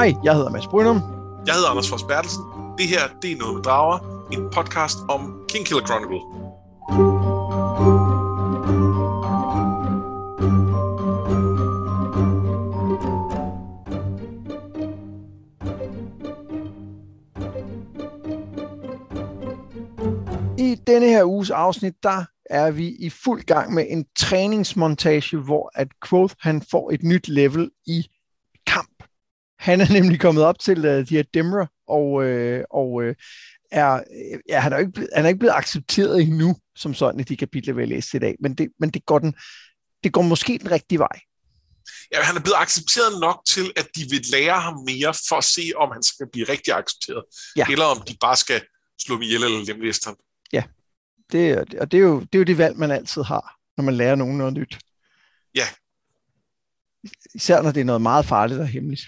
Hej, jeg hedder Mads Brynum. Jeg hedder Anders Fors Bertelsen. Det her, det er Noget med Drager, en podcast om King Killer Chronicle. I denne her uges afsnit, der er vi i fuld gang med en træningsmontage, hvor at Quoth han får et nyt level i. Han er nemlig kommet op til uh, de her Demra, og, uh, og uh, er, ja, han, er ikke, han er ikke blevet accepteret endnu, som sådan i de kapitler, vi har læst i dag, men det, men det, går, den, det går måske den rigtige vej. Ja, han er blevet accepteret nok til, at de vil lære ham mere, for at se, om han skal blive rigtig accepteret. Ja. Eller om de bare skal slå ham ihjel eller lemlæste ham. Ja, det, og det er, jo, det er jo det valg, man altid har, når man lærer nogen noget nyt. Ja. Især når det er noget meget farligt og hemmeligt.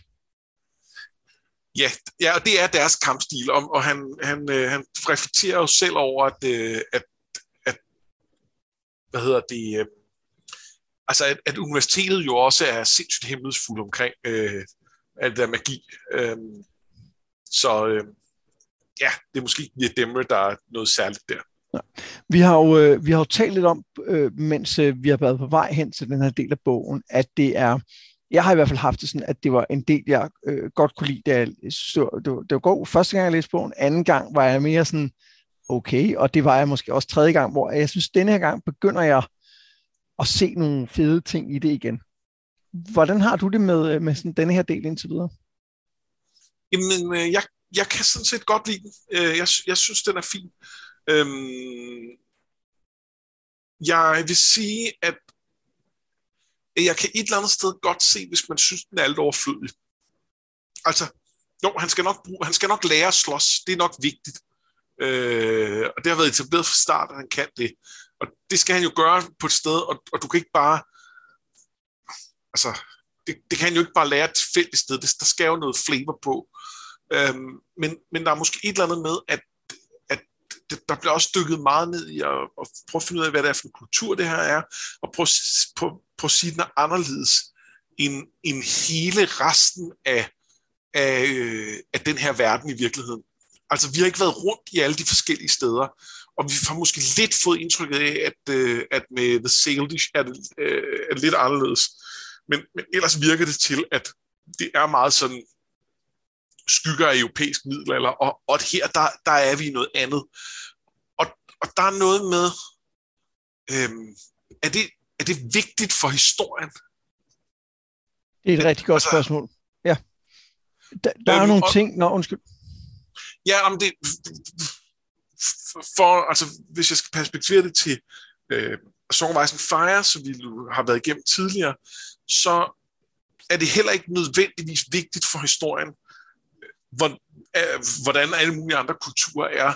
Ja, ja, og det er deres kampstil, og, og han, han, øh, han reflekterer jo selv over, at, øh, at, at hvad hedder det, øh, altså at, at universitetet jo også er sindssygt himmelsfuld omkring øh, alt det der magi. Øh, så øh, ja, det er måske ikke dem, der er noget særligt der. Ja. Vi har jo øh, vi har jo talt lidt om, øh, mens øh, vi har været på vej hen til den her del af bogen, at det er jeg har i hvert fald haft det sådan, at det var en del, jeg øh, godt kunne lide, da jeg så, det, var, det var god første gang, jeg læste bogen. Anden gang var jeg mere sådan, okay, og det var jeg måske også tredje gang, hvor jeg synes, denne her gang begynder jeg at se nogle fede ting i det igen. Hvordan har du det med, øh, med sådan denne her del indtil videre? Jamen, øh, jeg, jeg kan sådan set godt lide den. Øh, jeg, jeg synes, den er fin. Øhm, jeg vil sige, at jeg kan et eller andet sted godt se, hvis man synes, den er alt overflødig. Altså, jo, han skal nok, bruge, han skal nok lære at slås. Det er nok vigtigt. Øh, og det har været etableret fra start, at han kan det. Og det skal han jo gøre på et sted, og, og du kan ikke bare... Altså, det, det kan han jo ikke bare lære et fælles sted. Det, der skal jo noget flavor på. Øh, men, men der er måske et eller andet med, at det, der bliver også dykket meget ned i at, at prøve at finde ud af, hvad det er for en kultur, det her er, og prøve, prøve, prøve at sige, den er anderledes end, end hele resten af, af, øh, af den her verden i virkeligheden. Altså, vi har ikke været rundt i alle de forskellige steder, og vi har måske lidt fået indtrykket af, at, øh, at med The Salish er det, øh, er lidt anderledes. Men, men ellers virker det til, at det er meget sådan skygger af europæisk middelalder, og, og her, der, der er vi noget andet. Og, og der er noget med, øhm, er, det, er det vigtigt for historien? Det er et rigtig godt altså, spørgsmål. Ja. Der, der øhm, er nogle og, ting... Nå, undskyld. Ja, om det... For, altså, hvis jeg skal perspektivere det til øh, Song of Ice and Fire, som vi har været igennem tidligere, så er det heller ikke nødvendigvis vigtigt for historien, Øh, hvordan alle mulige andre kulturer er.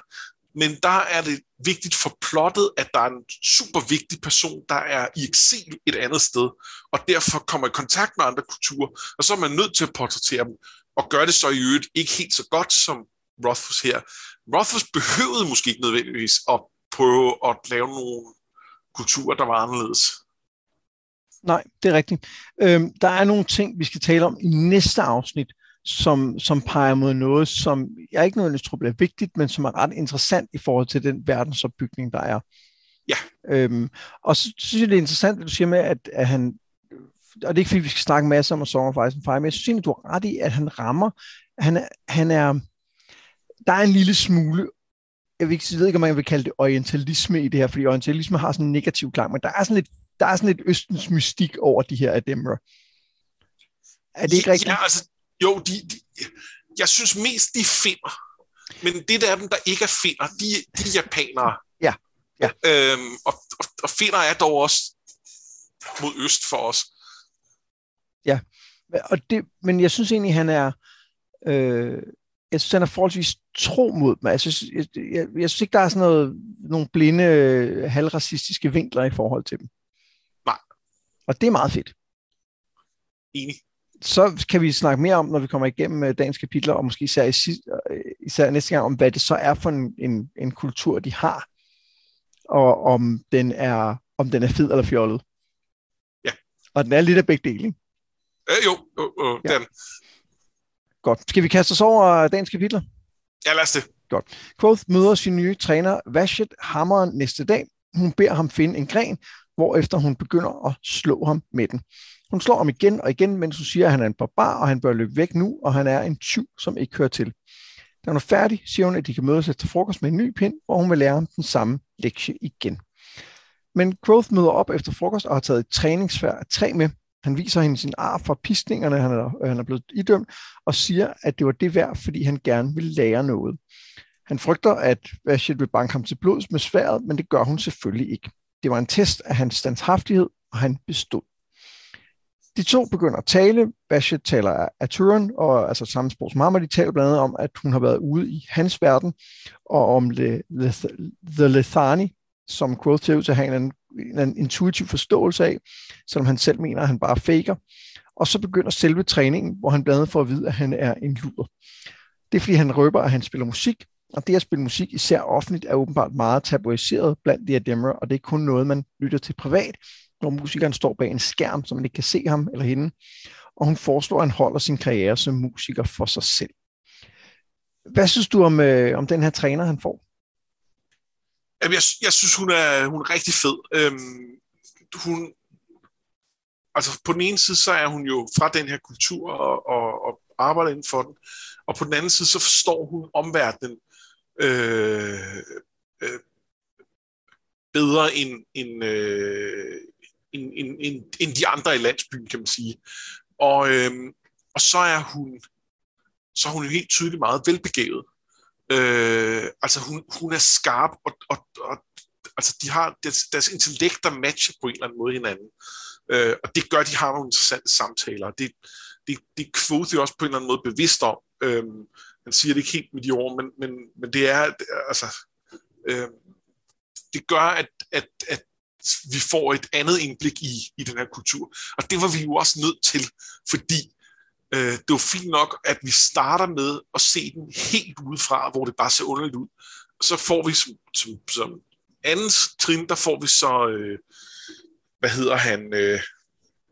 Men der er det vigtigt for plottet, at der er en super vigtig person, der er i eksil et andet sted, og derfor kommer i kontakt med andre kulturer, og så er man nødt til at portrættere dem, og gøre det så i øvrigt ikke helt så godt som Rothfuss her. Rothfuss behøvede måske ikke nødvendigvis at prøve at lave nogle kulturer, der var anderledes. Nej, det er rigtigt. Øhm, der er nogle ting, vi skal tale om i næste afsnit, som, som peger mod noget, som jeg ikke nødvendigvis tror bliver vigtigt, men som er ret interessant i forhold til den verdensopbygning, der er. Ja. Øhm, og så synes jeg, det er interessant, at du siger med, at, at han, og det er ikke fordi, vi skal snakke masser om Song of Ice and Fire, men jeg synes du har ret i, at han rammer, han er, han er, der er en lille smule, jeg ved ikke, om man vil kalde det orientalisme i det her, fordi orientalisme har sådan en negativ klang, men der er sådan lidt, der er sådan lidt østens mystik over de her Ademra. Er det ikke rigtigt? Ja, altså, jo, de, de, jeg synes mest, de finder. Men det der er dem, der ikke er finder, de, de er japanere. Ja. ja. Øhm, og, og, og finder er dog også mod øst for os. Ja, og det, men jeg synes egentlig, han er... Øh, jeg synes, han er forholdsvis tro mod mig. Jeg synes, jeg, jeg, jeg synes ikke, der er sådan noget, nogle blinde, halvracistiske vinkler i forhold til dem. Nej. Og det er meget fedt. Enig så kan vi snakke mere om, når vi kommer igennem øh, dagens kapitler, og måske især, øh, især næste gang, om hvad det så er for en, en, en kultur, de har, og om den er, om den er fed eller fjollet. Ja. Og den er lidt af begge dele, ikke? Øh, jo, jo, jo ja. den. Godt. Skal vi kaste os over dagens kapitler? Ja, lad os det. Godt. Quoth møder sin nye træner, Vashet, hammeren næste dag. Hun beder ham finde en gren, hvorefter hun begynder at slå ham med den. Hun slår ham igen og igen, mens hun siger, at han er en barbar, og han bør løbe væk nu, og han er en tyv, som ikke hører til. Da hun er færdig, siger hun, at de kan mødes til frokost med en ny pind, hvor hun vil lære ham den samme lektie igen. Men Growth møder op efter frokost og har taget et træningsfærd af træ med. Han viser hende sin ar fra pistningerne, han er, han er blevet idømt, og siger, at det var det værd, fordi han gerne vil lære noget. Han frygter, at Vashit vil banke ham til blods med sværet, men det gør hun selvfølgelig ikke. Det var en test af hans standhaftighed, og han bestod. De to begynder at tale. Bashet taler af Turen, og altså samme sprog som ham, de taler blandt andet om, at hun har været ude i hans verden, og om Le, Le, The Lethani, som Quoth ser ud til at have en, en, en intuitiv forståelse af, selvom han selv mener, at han bare faker. Og så begynder selve træningen, hvor han blandt andet får at vide, at han er en luder. Det er fordi, han røber, at han spiller musik, og det at spille musik, især offentligt, er åbenbart meget tabuiseret blandt de Ademra, og det er kun noget, man lytter til privat, når musikeren står bag en skærm, så man ikke kan se ham eller hende. Og hun foreslår, at han holder sin karriere som musiker for sig selv. Hvad synes du om, øh, om den her træner, han får? Jamen, jeg, jeg synes, hun er, hun er rigtig fed. Øhm, hun, altså på den ene side, så er hun jo fra den her kultur og, og, og arbejder inden for den. Og på den anden side, så forstår hun omverdenen øh, øh, bedre end, end, øh, end, end, end, end de andre i landsbyen, kan man sige. Og, øhm, og så er hun så er hun jo helt tydeligt meget velbegavet. Øh, altså hun, hun er skarp, og, og, og altså de har deres, deres intellekter matcher på en eller anden måde hinanden. Øh, og det gør, at de har nogle interessante samtaler. Det, det, det kvote jo også på en eller anden måde bevidst om. Øh, han siger det ikke helt med de ord, men, men, men det er, altså, øh, det gør, at, at, at vi får et andet indblik i, i den her kultur. Og det var vi jo også nødt til, fordi øh, det var fint nok, at vi starter med at se den helt udefra, hvor det bare ser underligt ud. Og så får vi som, som, som anden trin, der får vi så, øh, hvad hedder han? Øh,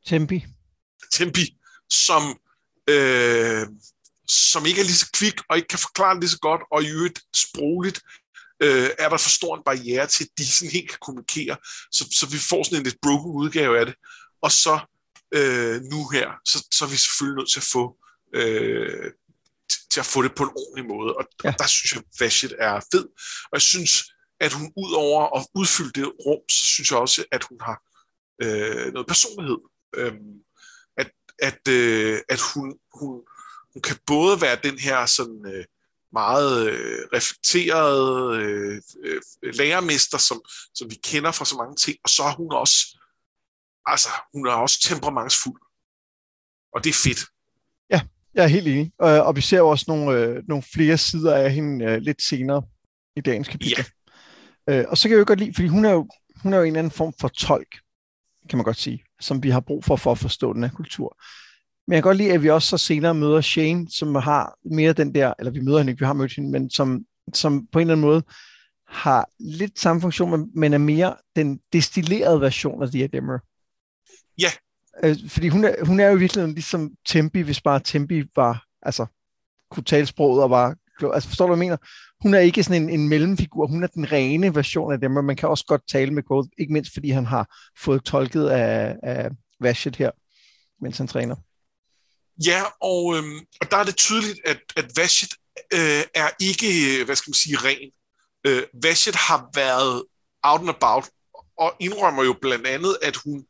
Tempi. Tempi, som, øh, som ikke er lige så kvik, og ikke kan forklare det lige så godt, og i øvrigt sprogligt øh, er der for stor en barriere til, at de sådan helt kan kommunikere. Så, så vi får sådan en lidt broken udgave af det. Og så øh, nu her, så, så er vi selvfølgelig nødt til at få øh, til at få det på en ordentlig måde. Og, ja. og der synes jeg, Vashit er fed. Og jeg synes, at hun ud over at udfylde det rum, så synes jeg også, at hun har øh, noget personlighed. Øh, at at, øh, at hun, hun, hun kan både være den her sådan øh, meget øh, reflekterede øh, øh, lærermester, som, som vi kender fra så mange ting, og så er hun også altså, hun er også temperamentsfuld. Og det er fedt. Ja, jeg er helt enig. Og, og vi ser jo også nogle, øh, nogle flere sider af hende øh, lidt senere i dagens kapitel. Ja. Øh, og så kan jeg jo godt lide, fordi hun er jo, hun er jo en eller anden form for tolk, kan man godt sige, som vi har brug for for at forstå den her kultur. Men jeg kan godt lide, at vi også så senere møder Shane, som har mere den der, eller vi møder hende ikke, vi har mødt hende, men som, som på en eller anden måde har lidt samme funktion, men er mere den destillerede version af Ademmer. Ja. Øh, fordi hun er, hun er jo virkelig ligesom Tempi, hvis bare Tempi var, altså, kunne tale sproget og var Altså forstår du, hvad jeg mener? Hun er ikke sådan en, en mellemfigur, hun er den rene version af dem, men man kan også godt tale med Quoth, ikke mindst fordi han har fået tolket af, af Vashit her, mens han træner. Ja, og, øhm, og der er det tydeligt, at, at Vashit øh, er ikke, hvad skal man sige, ren. Øh, Vashit har været out and about, og indrømmer jo blandt andet, at hun,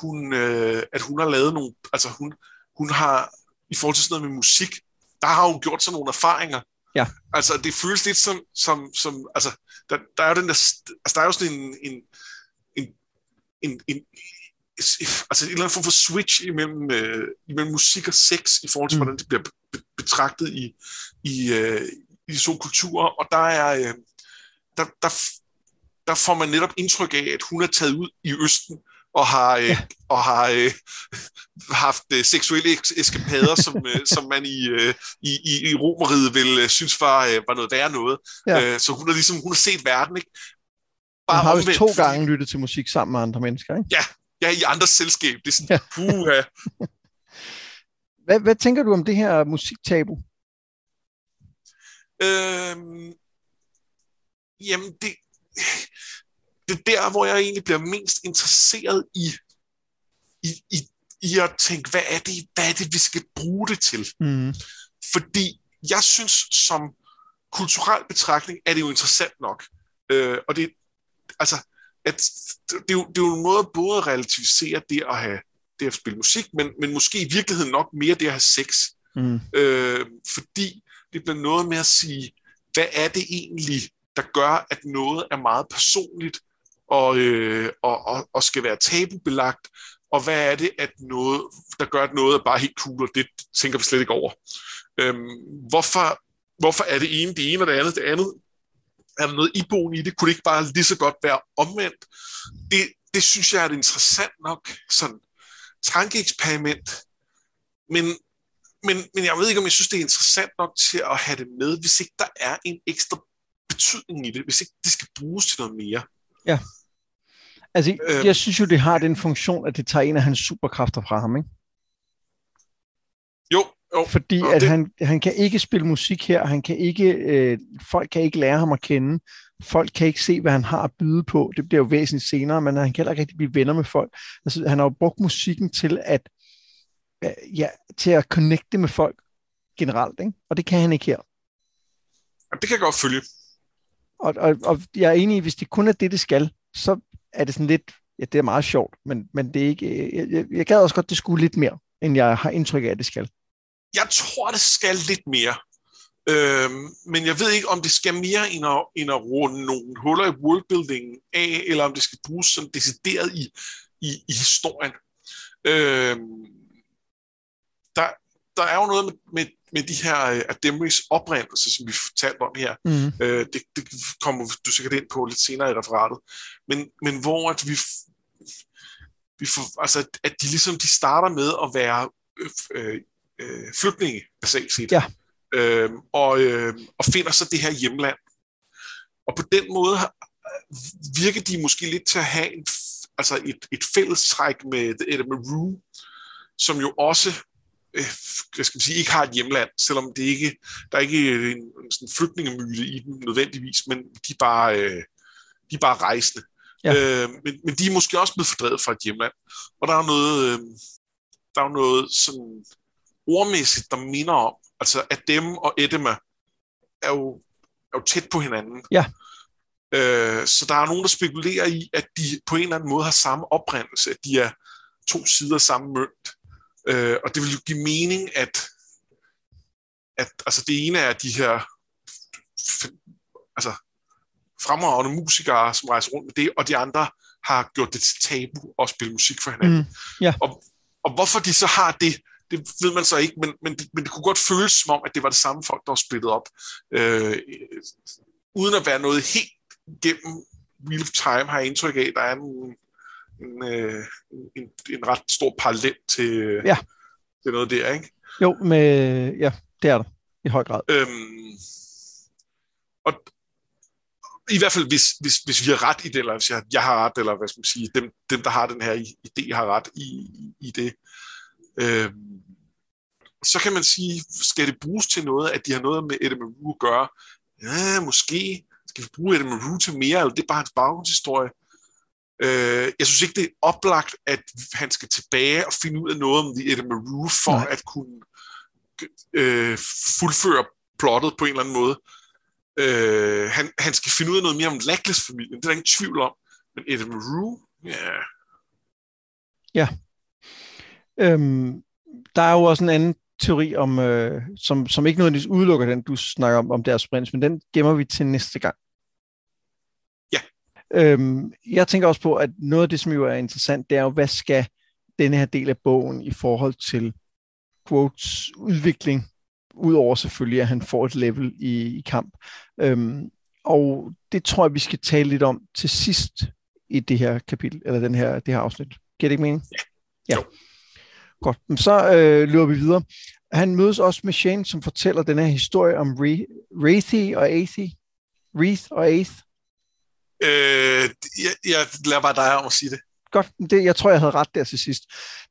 hun, øh, at hun har lavet nogle, altså hun, hun har, i forhold til sådan noget med musik, der har hun gjort sådan nogle erfaringer. Ja. Altså, det føles lidt som, som, som altså, der, der er jo den der, altså, der er jo sådan en, en, en, en, en altså en eller anden form for switch imellem, øh, imellem musik og sex i forhold til, mm. hvordan det bliver betragtet i, i, øh, i de to kulturer, og der er, øh, der, der, der får man netop indtryk af, at hun er taget ud i Østen, og har, øh, ja. og har øh, haft øh, seksuelle eskapader, som, øh, som man i, øh, i, i, i Romeriet vil øh, synes var, øh, var noget værre noget. Ja. Øh, så hun har ligesom hun har set verden, ikke? Bare hun har omvendt, to gange lyttet til musik sammen med andre mennesker, ikke? Ja, ja i andres selskab. Det er sådan, ja. puha. hvad, hvad tænker du om det her musiktabu? Øh, jamen, det, det er der, hvor jeg egentlig bliver mest interesseret i, i, i, i at tænke, hvad er, det, hvad er det, vi skal bruge det til? Mm. Fordi jeg synes, som kulturel betragtning, er det jo interessant nok. Øh, og det, altså, at, det, er jo, det er jo en måde både at relativisere det at have det at spille musik, men, men måske i virkeligheden nok mere det at have sex. Mm. Øh, fordi det bliver noget med at sige, hvad er det egentlig, der gør, at noget er meget personligt, og, øh, og, og, og skal være tabubelagt, og hvad er det, at noget, der gør, at noget er bare helt cool, og det tænker vi slet ikke over. Øhm, hvorfor, hvorfor er det ene det ene, og det andet det andet? Er der noget iboende i det? Kunne det ikke bare lige så godt være omvendt? Det, det synes jeg er et interessant nok sådan tankeeksperiment, men, men, men jeg ved ikke, om jeg synes, det er interessant nok til at have det med, hvis ikke der er en ekstra betydning i det, hvis ikke det skal bruges til noget mere. Ja. Altså, øh, jeg synes jo, det har den funktion, at det tager en af hans superkræfter fra ham, ikke? Jo, jo. Fordi jo, at det... han, han kan ikke spille musik her, han kan ikke, øh, folk kan ikke lære ham at kende, folk kan ikke se, hvad han har at byde på, det bliver jo væsentligt senere, men han kan heller ikke rigtig blive venner med folk. Altså, han har jo brugt musikken til at, øh, ja, til at connecte med folk generelt, ikke? og det kan han ikke her. Det kan jeg godt følge. Og, og, og jeg er enig i, hvis det kun er det, det skal, så er det sådan lidt, ja, det er meget sjovt, men, men det er ikke, jeg, jeg, jeg gad også godt, det skulle lidt mere, end jeg har indtryk af, at det skal. Jeg tror, det skal lidt mere. Øhm, men jeg ved ikke, om det skal mere end at, end at runde nogle huller i worldbuildingen af, eller om det skal bruges sådan decideret i, i, i historien. Øhm, der, der er jo noget med, med, med de her uh, Ademris oprindelse, som vi fortalte om her. Mm. Øh, det, det kommer du sikkert ind på lidt senere i referatet. Men, men hvor at vi, vi får, altså, at de ligesom de starter med at være øh, øh, flygtninge, basalt set. Ja. Øh, og, øh, og finder så det her hjemland. Og på den måde virker de måske lidt til at have en, altså et, et fællestræk med Edmund Rue, som jo også øh, jeg skal sige, ikke har et hjemland, selvom det ikke, der er ikke en, en sådan flygtningemyle i dem nødvendigvis, men de er bare, øh, de er bare rejsende. Ja. Øh, men, men de er måske også blevet fordrevet fra et hjemland. Og der er noget, øh, der er noget sådan ordmæssigt, der minder om, altså at dem og Edema er jo, er jo tæt på hinanden. Ja. Øh, så der er nogen, der spekulerer i, at de på en eller anden måde har samme oprindelse, at de er to sider af samme mønt. Øh, og det vil jo give mening, at, at altså det ene er de her altså, fremragende musikere, som rejser rundt med det, og de andre har gjort det til tabu at spille musik for hinanden. Mm, ja. og, og hvorfor de så har det, det ved man så ikke, men, men, det, men det kunne godt føles som om, at det var det samme folk, der var splittet op. Øh, uden at være noget helt gennem Wheel of Time, har jeg indtryk af, der er en, en, øh, en, en ret stor parallel til, ja. til noget der, ikke? Jo, med, ja, det er der i høj grad. Øhm, og i hvert fald, hvis, hvis, hvis vi har ret i det, eller hvis jeg, jeg har ret, eller hvad skal man sige, dem, dem der har den her idé, har ret i, i, i det, øhm, så kan man sige, skal det bruges til noget, at de har noget med Rue at gøre? Ja, måske. Skal vi bruge Rue til mere, eller det er bare hans baggrundshistorie? Øh, jeg synes ikke, det er oplagt, at han skal tilbage og finde ud af noget om The Rue, for Nej. at kunne øh, fuldføre plottet på en eller anden måde. Øh, han, han skal finde ud af noget mere om Lackless-familien, det er der ingen tvivl om. Men Rue, ja... Yeah. Ja. Øhm, der er jo også en anden teori, om, øh, som, som ikke nødvendigvis udelukker den, du snakker om, om deres sprint, men den gemmer vi til næste gang. Ja. Øhm, jeg tænker også på, at noget af det, som jo er interessant, det er jo, hvad skal denne her del af bogen i forhold til quotes udvikling, udover selvfølgelig, at han får et level i, i kamp. Øhm, og det tror jeg, vi skal tale lidt om til sidst i det her kapitel, eller den her, det her afsnit. Giver det ikke mening? Ja. ja. Godt. Så øh, løber vi videre. Han mødes også med Shane, som fortæller den her historie om Wraithy og Aethy. Wreath og Aeth. Øh, jeg, jeg lader bare dig om at sige det. godt. Det, jeg tror, jeg havde ret der til sidst.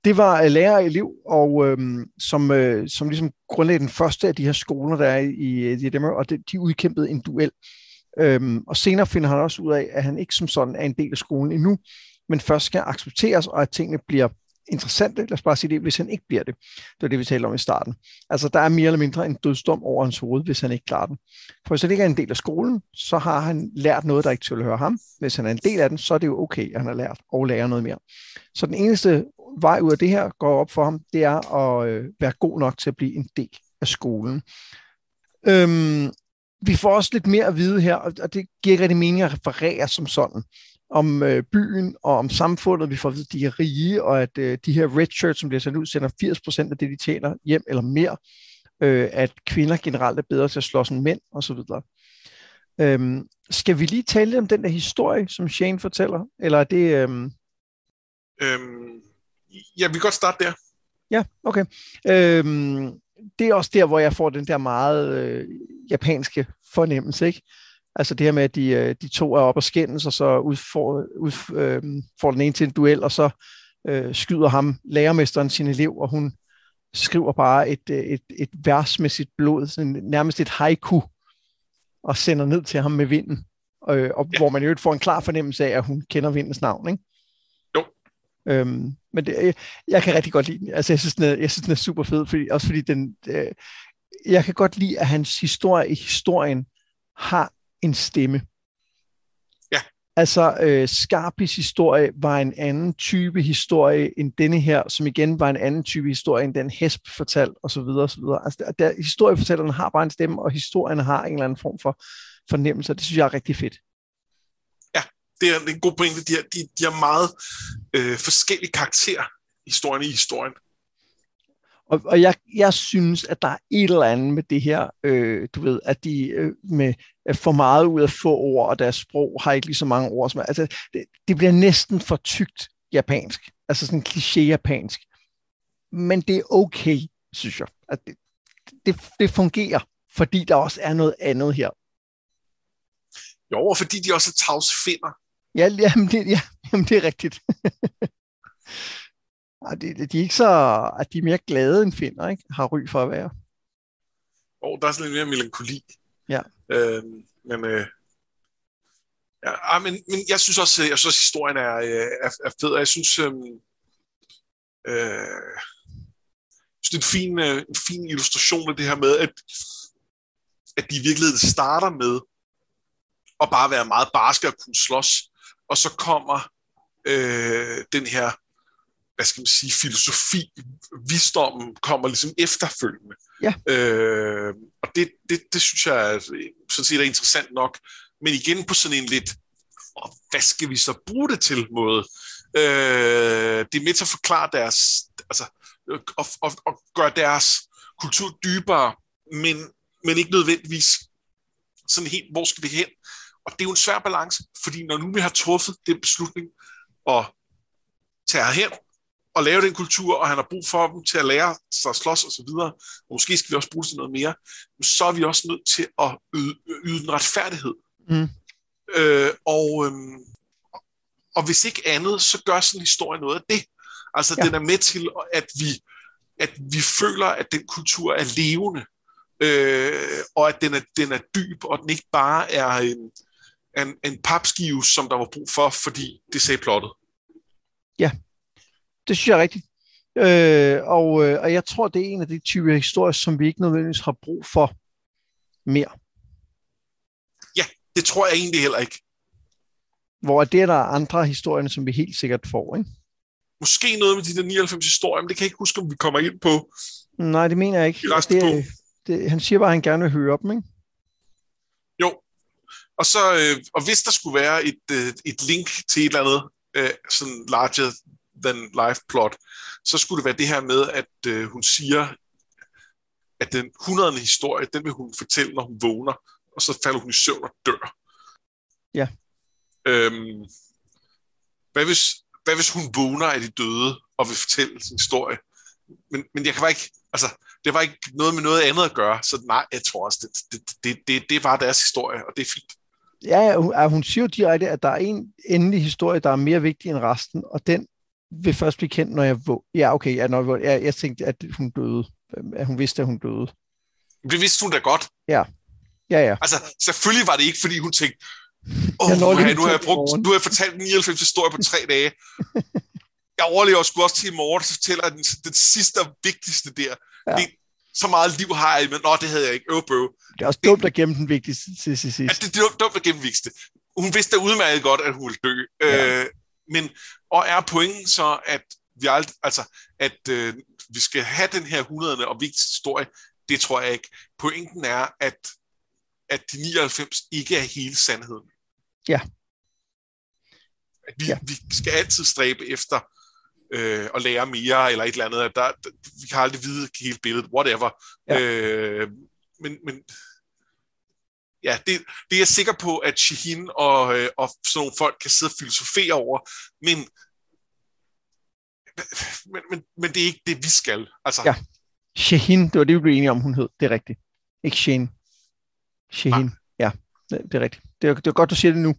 Det var uh, lærer og elev, og øhm, som, øh, som ligesom grundlagde den første af de her skoler, der er i, i Edinburgh, og de, de udkæmpede en duel. Øhm, og senere finder han også ud af, at han ikke som sådan er en del af skolen endnu, men først skal accepteres, og at tingene bliver interessante, lad os bare sige det, hvis han ikke bliver det. Det var det, vi talte om i starten. Altså, der er mere eller mindre en dødsdom over hans hoved, hvis han ikke klarer den. For hvis han ikke er en del af skolen, så har han lært noget, der ikke tilhører ham. Hvis han er en del af den, så er det jo okay, at han har lært og lærer noget mere. Så den eneste vej ud af det her går op for ham, det er at øh, være god nok til at blive en del af skolen. Øhm, vi får også lidt mere at vide her, og det giver ikke rigtig mening at referere som sådan om øh, byen og om samfundet. Vi får at vide, at de er rige, og at øh, de her red shirts, som bliver sendt ud, sender 80% af det, de tjener hjem eller mere. Øh, at kvinder generelt er bedre til at slås end mænd osv. Øhm, skal vi lige tale lidt om den der historie, som Shane fortæller? Eller er det... Øhm... Øhm, ja, vi kan godt starte der. Ja, okay. Øhm, det er også der, hvor jeg får den der meget øh, japanske fornemmelse, ikke? Altså det her med, at de, øh, de to er op og skændes, og så udfor, ud, øh, får den ene til en duel, og så øh, skyder ham lærermesteren sin elev, og hun skriver bare et, øh, et, et vers med sit blod, sådan nærmest et haiku, og sender ned til ham med vinden. Øh, og ja. hvor man jo får en klar fornemmelse af, at hun kender vindens navn, ikke? Jo. Øhm, men det, jeg, jeg kan rigtig godt lide den. Altså, jeg synes, den er, jeg synes, den er super fed, fordi, også fordi den, øh, jeg kan godt lide, at hans historie i historien har en stemme. Ja. Altså, øh, Scarpis historie var en anden type historie end denne her, som igen var en anden type historie end den Hesp fortalt, og så videre, og så videre. Altså, der, der, historiefortællerne har bare en stemme, og historierne har en eller anden form for fornemmelse, det synes jeg er rigtig fedt. Ja, det er en god pointe. De har, de, de har meget øh, forskellige karakterer, historien i historien. Og, og jeg, jeg synes, at der er et eller andet med det her, øh, du ved, at de øh, med for meget ud af få ord, og deres sprog har ikke lige så mange ord. Som, altså, det, det bliver næsten for tykt japansk. Altså sådan kliché japansk. Men det er okay, synes jeg. At det, det, det fungerer, fordi der også er noget andet her. Jo, og fordi de også er tavse finder. Ja, jamen det, ja, jamen det er rigtigt. De, de er ikke så, at de er mere glade end finder, ikke? Har ry for at være. Og oh, der er sådan lidt mere melankoli. Ja. Øh, men, øh, ja, ah, men, men jeg synes også, jeg synes også historien er, øh, er, er fed, og jeg synes, øh, øh, det er en fin, øh, en fin illustration af det her med, at, at de i virkeligheden starter med at bare være meget barske og kunne slås, og så kommer øh, den her hvad skal man sige, filosofi, visdommen kommer ligesom efterfølgende. Ja. Øh, og det, det, det synes jeg er, sådan set er interessant nok, men igen på sådan en lidt, oh, hvad skal vi så bruge det til måde? Øh, det er med til at forklare deres, altså, og, og, og gøre deres kultur dybere, men, men ikke nødvendigvis sådan helt, hvor skal vi hen? Og det er jo en svær balance, fordi når nu vi har truffet den beslutning og tager hen, at lave den kultur, og han har brug for dem til at lære sig at slås og så videre, og måske skal vi også bruge det til noget mere, så er vi også nødt til at yde, yde en retfærdighed. Mm. Øh, og, øhm, og hvis ikke andet, så gør sådan en historie noget af det. Altså, ja. den er med til, at vi, at vi føler, at den kultur er levende, øh, og at den er, den er dyb, og den ikke bare er en, en, en papskive, som der var brug for, fordi det sagde plottet. Ja, det synes jeg er rigtigt. Øh, og, øh, og jeg tror, det er en af de typer historier, som vi ikke nødvendigvis har brug for mere. Ja, det tror jeg egentlig heller ikke. Hvor det er der andre historier, som vi helt sikkert får, ikke? Måske noget med de der 99 historier, men det kan jeg ikke huske, om vi kommer ind på. Nej, det mener jeg ikke. Det, det, han siger bare, at han gerne vil høre dem, ikke? Jo. Og, så, øh, og hvis der skulle være et, øh, et link til et eller andet øh, sådan larger than life plot, så skulle det være det her med, at øh, hun siger, at den 100. historie, den vil hun fortælle, når hun vågner, og så falder hun i søvn og dør. Ja. Øhm, hvad, hvis, hvad hvis hun vågner af de døde og vil fortælle sin historie? Men, men jeg kan bare ikke, altså, det var ikke noget med noget andet at gøre, så nej, jeg tror også, det, det, det, det, det var deres historie, og det er fint. Ja, hun, hun siger jo direkte, at der er en endelig historie, der er mere vigtig end resten, og den vil først blive kendt, når jeg... Ja, okay, ja, når jeg, jeg tænkte, at hun døde. At hun vidste, at hun døde. Det vidste hun da godt. Ja. Ja, ja. Altså, selvfølgelig var det ikke, fordi hun tænkte, oh, nu, har jeg, nu, har jeg brugt, nu har jeg fortalt 99 historier på tre dage. Jeg overlever sgu også til i morgen, så fortæller jeg den, den sidste og vigtigste der. Ja. Det, så meget liv har jeg, men nå, det havde jeg ikke. Oh, bro. Det er også dumt at gemme den vigtigste til sidst. Ja, det, det er dumt at gemme den vigtigste. Hun vidste da udmærket godt, at hun ville dø. Ja. Øh, men, og er pointen så, at vi ald- altså, at øh, vi skal have den her 100. og vigtigste historie, det tror jeg ikke. Pointen er, at, at de 99 ikke er hele sandheden. Ja. At vi, ja. vi skal altid stræbe efter øh, at lære mere, eller et eller andet. Der, der, vi kan aldrig vide hele billedet, whatever. Ja. Øh, men, men ja, det, det er jeg sikker på, at Shaheen og, øh, og sådan nogle folk kan sidde og filosofere over, men, men, men, men det er ikke det, vi skal. Altså, ja. Shaheen, det var det, vi blev enige om, hun hed. Det er rigtigt. Ikke Shane. Shaheen. Ja, det, er rigtigt. Det er, det er godt, du siger det nu.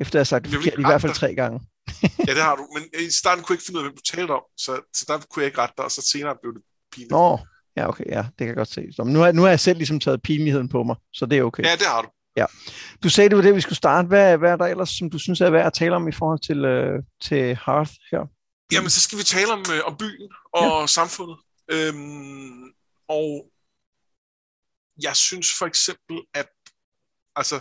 Efter jeg har sagt det forkert i hvert fald tre gange. ja, det har du. Men i starten kunne jeg ikke finde ud af, hvem du talte om, så, så der kunne jeg ikke rette dig, og så senere blev det pinligt. Nå, ja, okay, ja, det kan jeg godt se. Så, nu, har, nu har jeg selv ligesom taget pinligheden på mig, så det er okay. Ja, det har du. Ja. Du sagde, det var det, vi skulle starte. Hvad, hvad er der ellers, som du synes er værd at tale om i forhold til, øh, til Hearth her? Jamen, så skal vi tale om, øh, om byen og ja. samfundet. Øhm, og jeg synes for eksempel, at altså,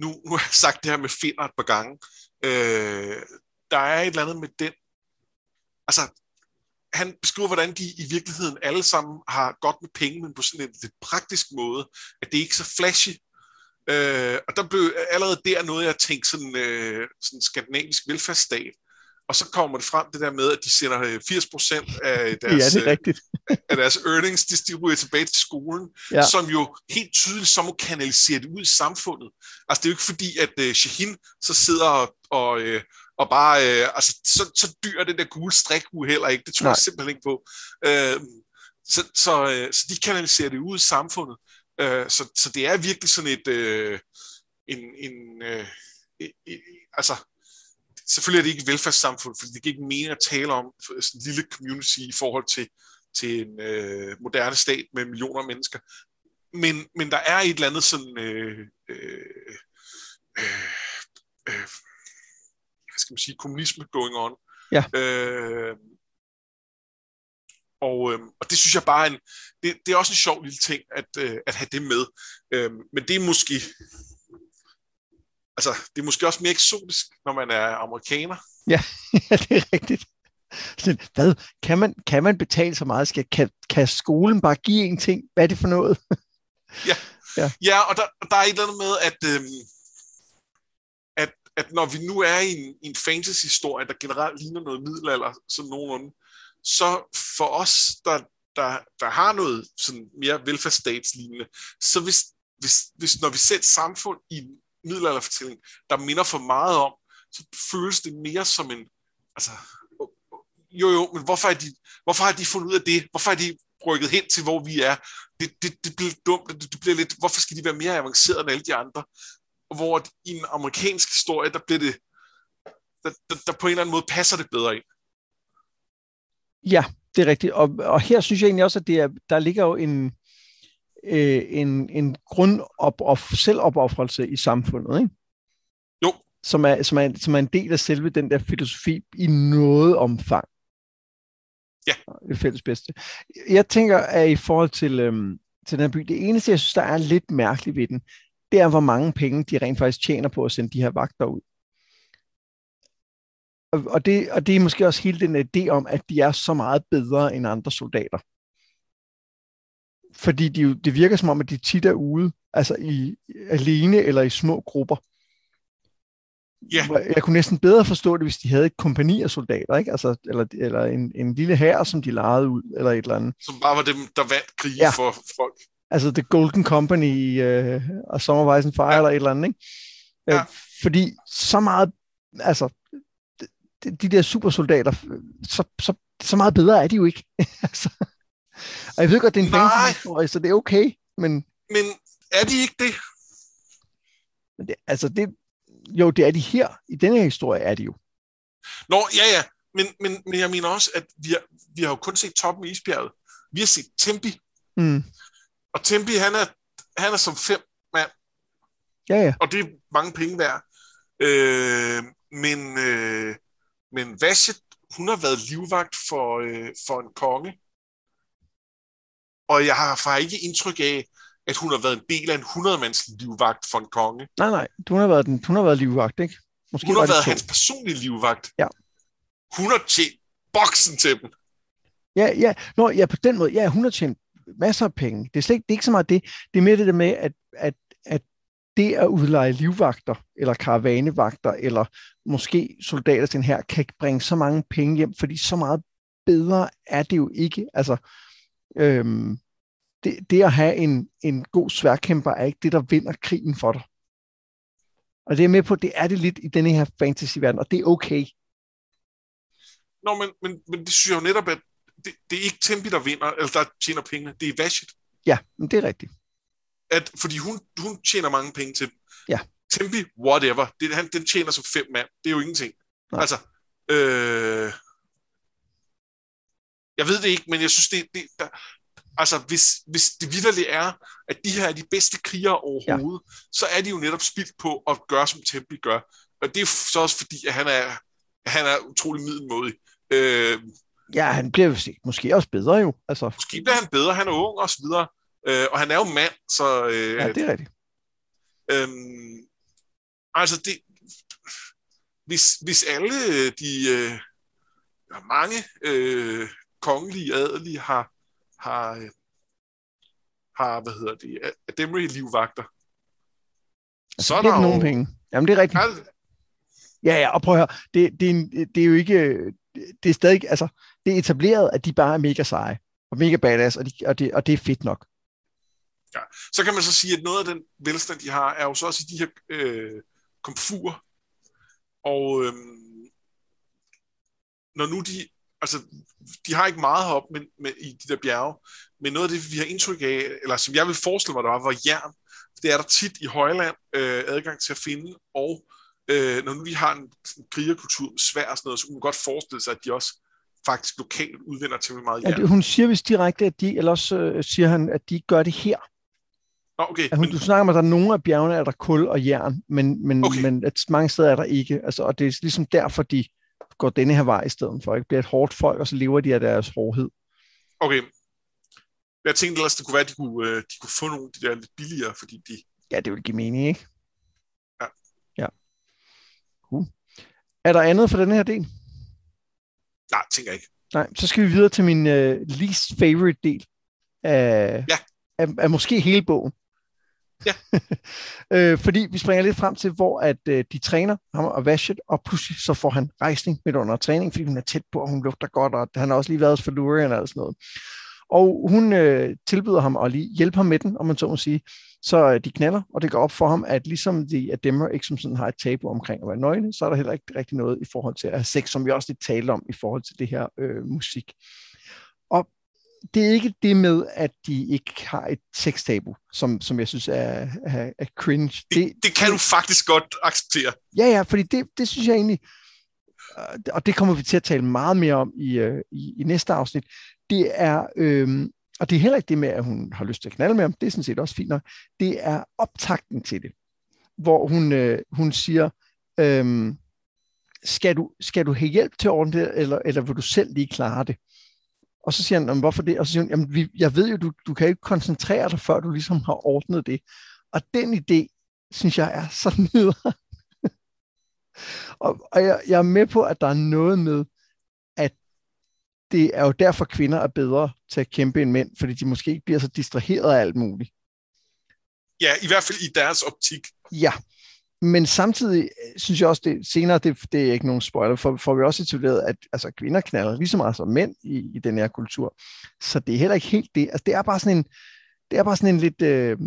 nu, nu har jeg sagt det her med Finder et par gange. Øh, der er et eller andet med den. Altså, han beskriver, hvordan de i virkeligheden alle sammen har godt med penge, men på sådan en lidt praktisk måde, at det ikke er så flashy. Øh, og der blev allerede der noget, jeg tænkte sådan, øh, sådan skandinavisk velfærdsstat. Og så kommer det frem det der med, at de sender 80% øh, af deres, ja, rigtigt. af deres earnings distribueret tilbage til skolen, ja. som jo helt tydeligt så må kanalisere det ud i samfundet. Altså det er jo ikke fordi, at uh, Shaheen så sidder og, og, og bare, uh, altså så, så dyr den der gule strikhue heller ikke, det tror Nej. jeg simpelthen ikke på. Uh, så, så, uh, så de kanaliserer det ud i samfundet. Uh, så, så det er virkelig sådan et, uh, en, en uh, et, et, altså selvfølgelig er det ikke et velfærdssamfund, fordi det giver ikke mening at tale om sådan en lille community i forhold til, til en øh, moderne stat med millioner af mennesker. Men, men der er et eller andet sådan... Øh, øh, øh, øh, skal man sige, kommunisme going on. Ja. Øh, og, øh, og det synes jeg bare en, det, det er også en sjov lille ting at, øh, at have det med. Øh, men det er måske altså, det er måske også mere eksotisk, når man er amerikaner. Ja, det er rigtigt. Hvad? Kan man, kan man betale så meget? Skal, kan, kan skolen bare give en ting? Hvad er det for noget? ja. ja. ja, og der, der er et eller andet med, at, øhm, at, når vi nu er i en, i en fantasy-historie, der generelt ligner noget middelalder, sådan nogenlunde, så for os, der, der, der har noget sådan mere velfærdsstatslignende, så hvis, hvis, hvis når vi ser et samfund i middelalderfortælling, der minder for meget om, så føles det mere som en, altså, jo jo, men hvorfor, er de, hvorfor har de fundet ud af det? Hvorfor er de rykket hen til, hvor vi er? Det, det, det bliver dumt, det, det bliver lidt, hvorfor skal de være mere avancerede end alle de andre? Og hvor i en amerikansk historie, der bliver det, der, der, der på en eller anden måde passer det bedre ind. Ja, det er rigtigt. Og, og her synes jeg egentlig også, at det er, der ligger jo en, øh, en, en grund op, op, selvopoffrelse i samfundet, ikke? Jo. Som er, som, er, som er en del af selve den der filosofi i noget omfang. Ja. Det fælles bedste. Jeg tænker, at i forhold til, øhm, til den her by, det eneste, jeg synes, der er lidt mærkeligt ved den, det er, hvor mange penge de rent faktisk tjener på at sende de her vagter ud. Og, det, og det er måske også hele den idé om, at de er så meget bedre end andre soldater fordi de, det virker som om, at de tit er ude, altså i alene eller i små grupper. Ja. Jeg kunne næsten bedre forstå det, hvis de havde et kompani af soldater, ikke? Altså, eller, eller en, en lille hær, som de lejede ud, eller et eller andet. Som bare var dem, der vandt krig ja. for folk. Altså The Golden Company uh, og Sommerweisen Fire, ja. eller et eller andet, ikke? Øh, ja. fordi så meget, altså, de, de der supersoldater, så, så, så meget bedre er de jo ikke. altså. Og jeg ved godt, det er en fantasy så det er okay, men... Men er de ikke det? Men det, altså det, jo, det er de her. I denne her historie er de jo. Nå, ja, ja. Men, men, men jeg mener også, at vi har, vi har jo kun set toppen af isbjerget. Vi har set Tempi. Mm. Og Tempi, han er, han er som fem mand. Ja, ja. Og det er mange penge værd. Øh, men, øh, men Vashet, hun har været livvagt for, øh, for en konge. Og jeg har faktisk ikke indtryk af, at hun har været en del af en 100-mands livvagt for en konge. Nej, nej. Hun har været, den, hun har været livvagt, ikke? Måske hun har været hans personlige livvagt. Ja. Hun har tjent boksen til dem. Ja, ja. Nå, ja, på den måde. Ja, hun har tjent masser af penge. Det er, slet ikke, det er ikke så meget det. Det er mere det der med, at, at, at det at udleje livvagter, eller karavanevagter, eller måske soldater til den her, kan bringe så mange penge hjem, fordi så meget bedre er det jo ikke. Altså, øhm, det, det at have en, en god sværkæmper er ikke det, der vinder krigen for dig. Og det er med på, det er det lidt i denne her fantasy-verden, og det er okay. Nå, men, men, men det synes jeg jo netop, at det, det er ikke Tempi, der vinder, eller der tjener pengene. Det er Vashet. Ja, men det er rigtigt. At, fordi hun, hun tjener mange penge til. Ja. Tempi, whatever. Det, han, den tjener som fem mand. Det er jo ingenting. Nej. Altså, øh, jeg ved det ikke, men jeg synes, det, det der, altså, hvis, hvis det vidderligt er, at de her er de bedste krigere overhovedet, ja. så er de jo netop spildt på at gøre, som Tempi gør. Og det er så også fordi, at han er, han er utrolig middelmådig. Øh, Ja, han bliver måske også bedre jo. Altså, måske bliver han bedre, han er ung og så videre. Øh, og han er jo mand, så... Øh, ja, det er rigtigt. Øhm, altså, det, hvis, hvis alle de øh, mange øh, kongelige adelige har, har, øh, har hvad hedder det, Ademri livvagter, så er Altså, der er jo... nogen penge. Jamen, det er rigtigt. Ja, Ja, ja, og prøv at høre, det, det, er, en, det er jo ikke, det er stadig, altså, det er etableret, at de bare er mega seje, og mega badass, og, de, og, det, og det er fedt nok. Ja. så kan man så sige, at noget af den velstand, de har, er jo så også i de her øh, komfurer. Og øhm, når nu de, altså, de har ikke meget heroppe med, med, i de der bjerge, men noget af det, vi har indtryk af, eller som jeg vil forestille mig, der var, var jern. Det er der tit i Højland øh, adgang til at finde, og øh, når nu de har en, en krigerkultur med svær og sådan noget, så kunne man godt forestille sig, at de også faktisk lokalt udvinder til meget jern. hun siger vist direkte, at de, eller også øh, siger han, at de gør det her. Nå, okay, At hun, men, du snakker om, at der er nogle af bjergene, er der kul og jern, men, men, Okay. men at mange steder er der ikke. Altså, og det er ligesom derfor, de går denne her vej i stedet for. Ikke bliver et hårdt folk, og så lever de af deres hårdhed. okay. Jeg tænkte ellers, det kunne være, at de kunne, øh, de kunne få nogle af de der lidt billigere, fordi de... Ja, det vil give mening, ikke? Ja. Ja. Cool. Er der andet for den her del? Nej, tænker jeg ikke. Nej, så skal vi videre til min uh, least favorite del af, Ja. af, af måske hele bogen. Ja. øh, fordi vi springer lidt frem til, hvor at uh, de træner ham og Vashet, og pludselig så får han rejsning midt under træning, fordi hun er tæt på, og hun lugter godt, og han har også lige været hos Felurian og sådan noget. Og hun øh, tilbyder ham at lige hjælpe ham med den, om man så må sige. Så øh, de knaller, og det går op for ham, at ligesom de Ademmer ikke som sådan har et tabu omkring at være nøgne, så er der heller ikke rigtig noget i forhold til at have sex, som vi også lidt talte om i forhold til det her øh, musik. Og det er ikke det med, at de ikke har et sextabu, som, som jeg synes er, er, er cringe. Det, det kan du faktisk godt acceptere. Ja, ja, fordi det, det synes jeg egentlig, øh, og det kommer vi til at tale meget mere om i, øh, i, i næste afsnit, det er, øh, og det er heller ikke det med, at hun har lyst til at knalde med ham, det er sådan set også fint nok, det er optakten til det, hvor hun, øh, hun siger, øh, skal, du, skal du have hjælp til at ordne det, eller, eller vil du selv lige klare det? Og så siger han, hvorfor det? Og så siger hun, Jamen, vi, jeg ved jo, du, du kan ikke koncentrere dig, før du ligesom har ordnet det. Og den idé, synes jeg er så nederen. og og jeg, jeg er med på, at der er noget med, det er jo derfor, kvinder er bedre til at kæmpe end mænd, fordi de måske ikke bliver så distraheret af alt muligt. Ja, i hvert fald i deres optik. Ja, men samtidig synes jeg også, det senere, det, det er ikke nogen spoiler, for får vi også etableret, at altså, kvinder knaller lige så meget som mænd i, i den her kultur. Så det er heller ikke helt det. Altså, det er bare sådan en, det er bare sådan en lidt, øh,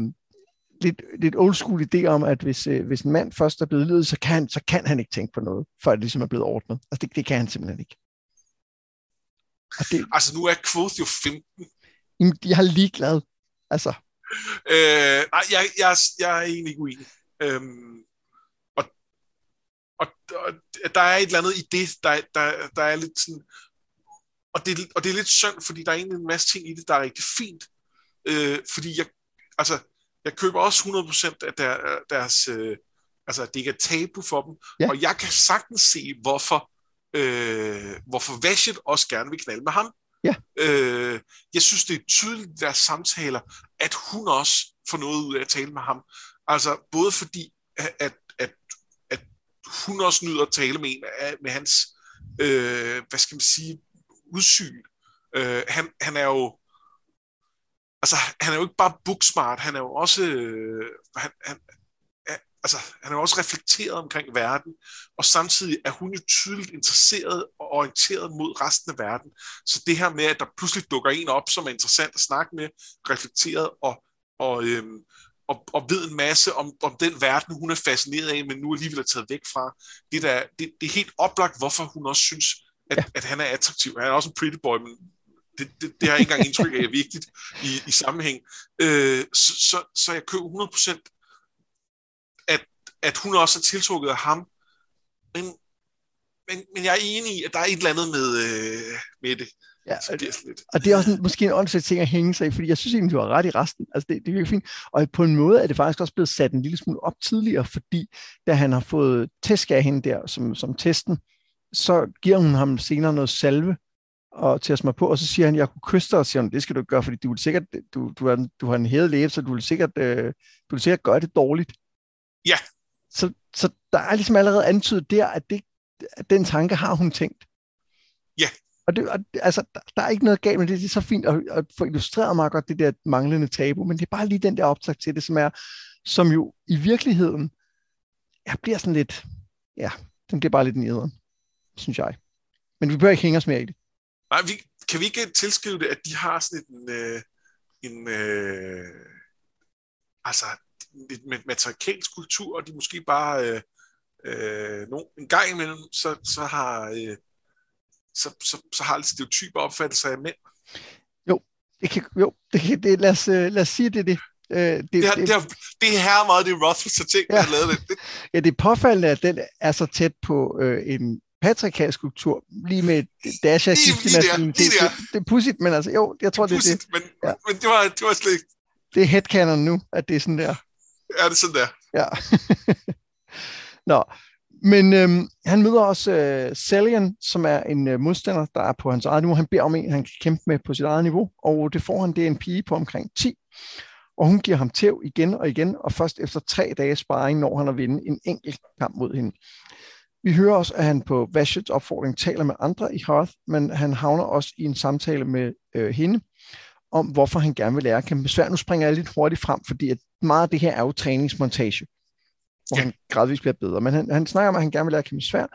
lidt, lidt old school idé om, at hvis, øh, hvis en mand først er blevet ledet, så kan, så kan han ikke tænke på noget, før det ligesom er blevet ordnet. Altså, det, det kan han simpelthen ikke. Og det, Altså, nu er Quoth jo 15. jamen, de har ligeglad. Altså, Øh, nej, jeg, jeg, jeg er egentlig ikke uenig. Øhm, og, og, og der er et eller andet i det, der, der, der er lidt sådan... Og det, og det er lidt synd, fordi der er egentlig en masse ting i det, der er rigtig fint. Øh, fordi jeg, altså, jeg køber også 100% af der, deres... Øh, altså, det ikke er tabu for dem. Ja. Og jeg kan sagtens se, hvorfor, øh, hvorfor Vashet også gerne vil knalde med ham. Ja. Øh, jeg synes, det er tydeligt i deres samtaler, at hun også får noget ud af at tale med ham. Altså, både fordi, at, at, at, hun også nyder at tale med en af, med hans, øh, hvad skal man sige, udsyn. Øh, han, han er jo, altså, han er jo ikke bare booksmart, han er jo også, øh, han, han, altså, han er også reflekteret omkring verden, og samtidig er hun jo tydeligt interesseret og orienteret mod resten af verden. Så det her med, at der pludselig dukker en op, som er interessant at snakke med, reflekteret og, og, øhm, og, og ved en masse om, om den verden, hun er fascineret af, men nu alligevel er taget væk fra, det, der, det, det er helt oplagt, hvorfor hun også synes, at, ja. at han er attraktiv. Han er også en pretty boy, men det, det, det har jeg ikke engang indtryk af er vigtigt i, i sammenhæng. Øh, så, så, så jeg køber 100% at hun også er tiltrukket af ham. Men, men, men jeg er enig i, at der er et eller andet med, øh, med det. Ja, og, det lidt. og det er også en, måske en åndssvagt ting at hænge sig i, fordi jeg synes egentlig, du har ret i resten. Altså det, det er virkelig fint. Og på en måde er det faktisk også blevet sat en lille smule op tidligere, fordi da han har fået tæsk af hende der som, som testen, så giver hun ham senere noget salve og til at smage på, og så siger han, jeg kunne kysse dig, og siger hun, det skal du ikke gøre, fordi du vil sikkert, du, du, er, du har en hævet læge, så du vil sikkert, øh, du vil sikkert gøre det dårligt. Ja, så, så der er ligesom allerede antydet der, at, det, at den tanke har hun tænkt. Ja. Og, det, og altså, der, der er ikke noget galt med det. Det er så fint at, at få illustreret meget godt det der manglende tabu, men det er bare lige den der optag til det, som er, som jo i virkeligheden, jeg bliver sådan lidt, ja, den bliver bare lidt nederen, synes jeg. Men vi bør ikke hænge os mere i det. Nej, vi, kan vi ikke tilskrive det, at de har sådan en, øh, en øh, altså, lidt med matriarkalsk kultur, og de måske bare øh, øh, no, en gang imellem, så, så har øh, så, så, så har lidt stereotyper opfattelser af mænd. Jo, det kan, jo, det kan, det, lad, os, øh, lad os sige det det. Øh, det, det, har, det, det, har, det er her meget det Rothfuss har tænkt, ja. at lave det. ja, det er påfaldende, at den er så tæt på øh, en patriarkalsk kultur, lige med et dash af lige, lige der, lige der. Det, det er pudsigt, men altså, jo, jeg tror, det er det. Er det. Men, ja. men det, var, det var slet ikke... Det er headcanon nu, at det er sådan der. Ja, det er sådan der. Ja. Nå, men øhm, han møder også øh, Salian, som er en øh, modstander, der er på hans eget niveau. Han beder om en, han kan kæmpe med på sit eget niveau, og det får han, det er en pige på omkring 10. Og hun giver ham tæv igen og igen, og først efter tre dages sparring når han at vinde en enkelt kamp mod hende. Vi hører også, at han på Vashets opfordring taler med andre i Hearth, men han havner også i en samtale med øh, hende, om hvorfor han gerne vil lære at kæmpe svær. Nu springer jeg lidt hurtigt frem, fordi at meget af det her er jo træningsmontage, hvor ja. han gradvist bliver bedre. Men han, han snakker om, at han gerne vil lære at kæmpe svær,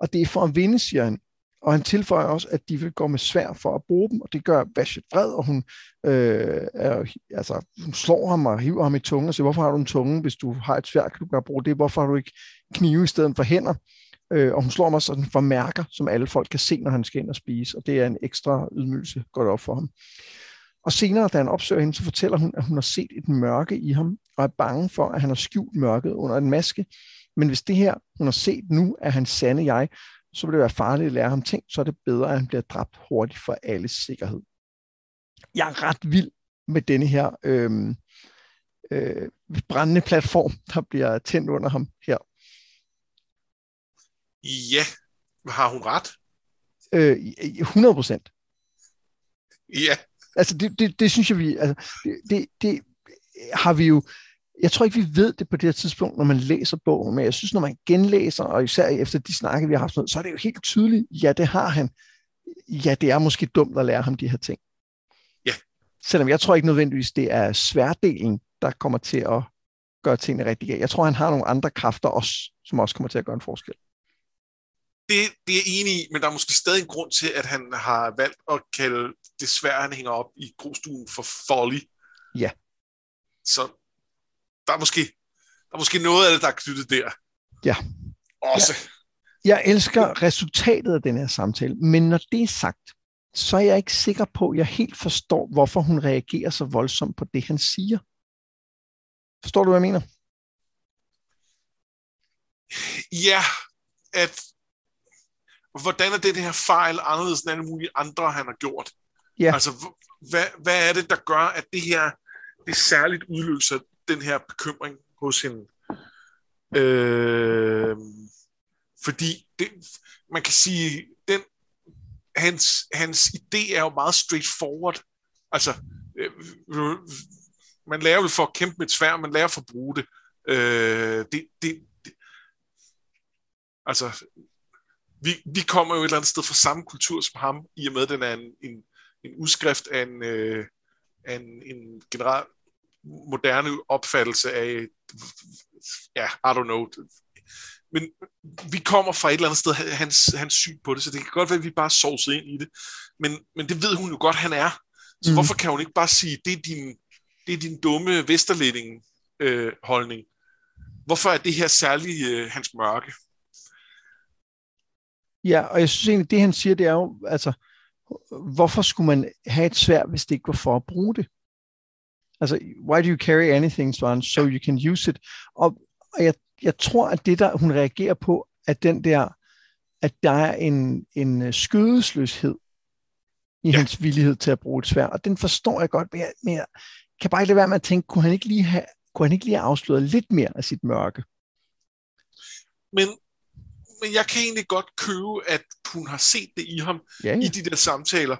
og det er for at vinde, siger han. Og han tilføjer også, at de vil gå med svær for at bruge dem, og det gør Vashet vred, og hun, øh, er, altså, hun slår ham og hiver ham i tungen og siger, hvorfor har du en tunge, hvis du har et svær, kan du gøre bruge det, hvorfor har du ikke knive i stedet for hænder? Øh, og hun slår ham også sådan for mærker, som alle folk kan se, når han skal ind og spise, og det er en ekstra ydmygelse, går det op for ham. Og senere, da han opsøger hende, så fortæller hun, at hun har set et mørke i ham, og er bange for, at han har skjult mørket under en maske. Men hvis det her, hun har set nu, er hans sande jeg, så vil det være farligt at lære ham ting, så er det bedre, at han bliver dræbt hurtigt for alles sikkerhed. Jeg er ret vild med denne her øh, øh, brændende platform, der bliver tændt under ham her. Ja, har hun ret? Øh, 100 procent. Ja. Altså, det, det, det synes jeg, vi... Altså, det, det, det har vi jo... Jeg tror ikke, vi ved det på det her tidspunkt, når man læser bogen, men jeg synes, når man genlæser, og især efter de snakke, vi har haft, så er det jo helt tydeligt, ja, det har han. Ja, det er måske dumt at lære ham de her ting. Ja. Selvom jeg tror ikke nødvendigvis, det er sværdelen, der kommer til at gøre tingene rigtig galt. Jeg tror, han har nogle andre kræfter også, som også kommer til at gøre en forskel det, det er jeg enig i, men der er måske stadig en grund til, at han har valgt at kalde det svært, han hænger op i grostuen for folly. Ja. Så der er måske, der er måske noget af det, der er knyttet der. Ja. Også. Ja. Jeg elsker resultatet af den her samtale, men når det er sagt, så er jeg ikke sikker på, at jeg helt forstår, hvorfor hun reagerer så voldsomt på det, han siger. Forstår du, hvad jeg mener? Ja, at hvordan er det, det her fejl anderledes end alle mulige andre, han har gjort? Ja. Altså, hvad, hvad er det, der gør, at det her det særligt udløser den her bekymring hos hende? Øh, fordi det, man kan sige, den, hans, hans idé er jo meget straightforward. Altså, øh, man lærer vel for at kæmpe med et svær, man lærer for at bruge det. Øh, det, det, det altså, vi, vi kommer jo et eller andet sted fra samme kultur som ham, i og med, at den er en, en, en udskrift af en, øh, af en, en general moderne opfattelse af, ja, I don't know, men vi kommer fra et eller andet sted, hans, hans syn på det, så det kan godt være, at vi bare sovset ind i det, men, men det ved hun jo godt, han er. Så mm. hvorfor kan hun ikke bare sige, det er din, det er din dumme vesterlænding øh, holdning. Hvorfor er det her særligt øh, hans mørke? Ja, og jeg synes egentlig, det han siger, det er jo, altså, hvorfor skulle man have et svært, hvis det ikke var for at bruge det? Altså, why do you carry anything, Swan, so you can use it? Og, og jeg, jeg tror, at det, der hun reagerer på, at den der, at der er en, en skødesløshed i ja. hans villighed til at bruge et svær, og den forstår jeg godt, men jeg, men jeg kan bare ikke lade være med at tænke, kunne han ikke lige have, kunne han ikke lige have afsløret lidt mere af sit mørke? Men men jeg kan egentlig godt købe, at hun har set det i ham, ja, ja. i de der samtaler.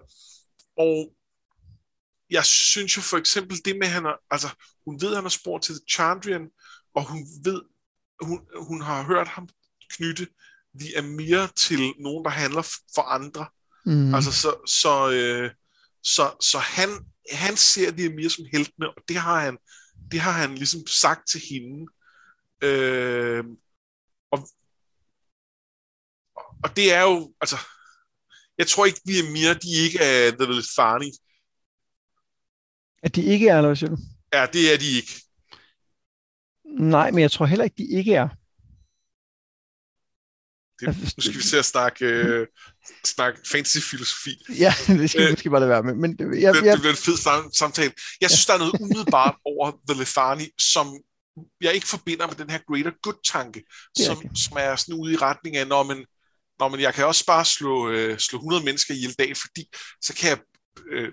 Og jeg synes jo for eksempel det med, at han har, altså, hun ved, at han har spurgt til Chandrian, og hun ved, hun, hun har hørt ham knytte The Amir til nogen, der handler for andre. Mm. Altså, så, så, øh, så, så han, han ser The Amir som heltene, og det har han, det har han ligesom sagt til hende. Øh, og og det er jo, altså, jeg tror ikke, vi er mere, de ikke er The Lefani. At de ikke er, eller hvad? Ja, det er de ikke. Nej, men jeg tror heller ikke, de ikke er. Det, nu skal vi se at snakke, uh, snakke fantasy-filosofi. Ja, det skal uh, måske bare det være med. Men jeg, det, jeg, det bliver en fed samtale. Jeg synes, ja. der er noget umiddelbart over The Lefani, som jeg ikke forbinder med den her greater good-tanke, som, som er sådan ude i retning af, når man Nå, men jeg kan også bare slå, øh, slå 100 mennesker i en dag, fordi så kan jeg øh,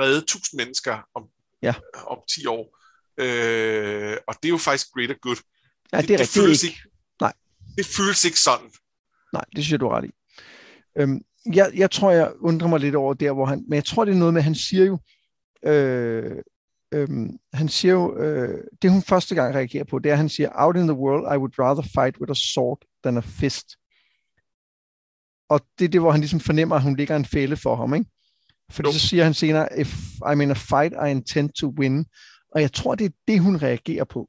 redde 1000 mennesker om, ja. om 10 år. Øh, og det er jo faktisk greater good. Ja, det, det, det føles ikke. ikke. Nej. Det føles ikke sådan. Nej, det synes jeg, du er ret i. Øhm, jeg, jeg tror, jeg undrer mig lidt over der, hvor han... Men jeg tror, det er noget med, at han siger jo... Øh, øh, han siger jo... Øh, det, hun første gang reagerer på, det er, at han siger, Out in the world, I would rather fight with a sword than a fist og det er det, hvor han ligesom fornemmer, at hun ligger en fælde for ham, ikke? Fordi jo. så siger han senere, if I'm in a fight, I intend to win. Og jeg tror, det er det, hun reagerer på.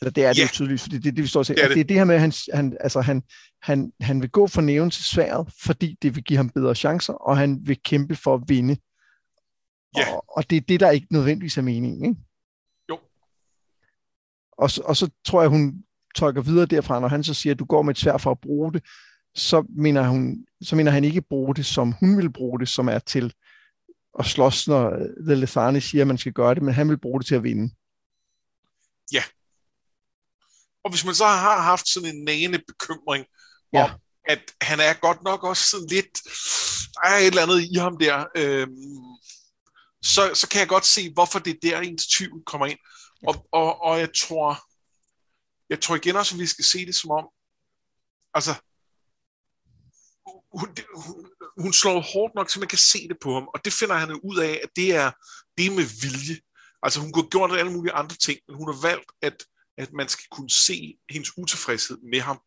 Eller det er det yeah. jo tydeligt, fordi det er det, vi står og siger. Det er det. det er det her med, at han, han, altså, han, han, han vil gå for næven til sværet, fordi det vil give ham bedre chancer, og han vil kæmpe for at vinde. Yeah. Og, og det er det, der ikke nødvendigvis er meningen, ikke? Jo. Og, og så tror jeg, hun tolker videre derfra, når han så siger, at du går med et svær for at bruge det, så mener, hun, så mener han ikke bruge det, som hun vil bruge det, som er til at slås, når The Lethani siger, at man skal gøre det, men han vil bruge det til at vinde. Ja. Og hvis man så har haft sådan en nagende bekymring ja. om, at han er godt nok også sådan lidt, der er et eller andet i ham der, øhm, så, så kan jeg godt se, hvorfor det er der, ens tvivl kommer ind. Ja. Og, og, og jeg tror, jeg tror igen også, at vi skal se det som om, altså, hun, hun, hun slår hårdt nok, så man kan se det på ham, og det finder han ud af, at det er, det er med vilje. Altså hun kunne have gjort alle mulige andre ting, men hun har valgt, at, at man skal kunne se hendes utilfredshed med ham.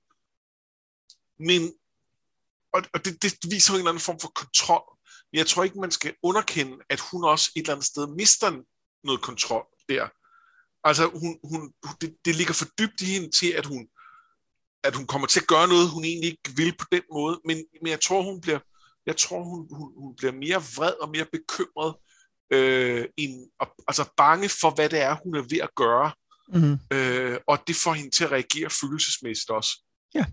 Men, og, og det, det viser jo en eller anden form for kontrol. Men jeg tror ikke, man skal underkende, at hun også et eller andet sted mister noget kontrol der. Altså hun, hun, det, det ligger for dybt i hende til, at hun, at hun kommer til at gøre noget, hun egentlig ikke vil på den måde, men, men jeg tror, hun bliver, jeg tror, hun, hun, hun bliver mere vred og mere bekymret, øh, end, altså bange for, hvad det er, hun er ved at gøre. Mm-hmm. Øh, og det får hende til at reagere følelsesmæssigt også. Ja.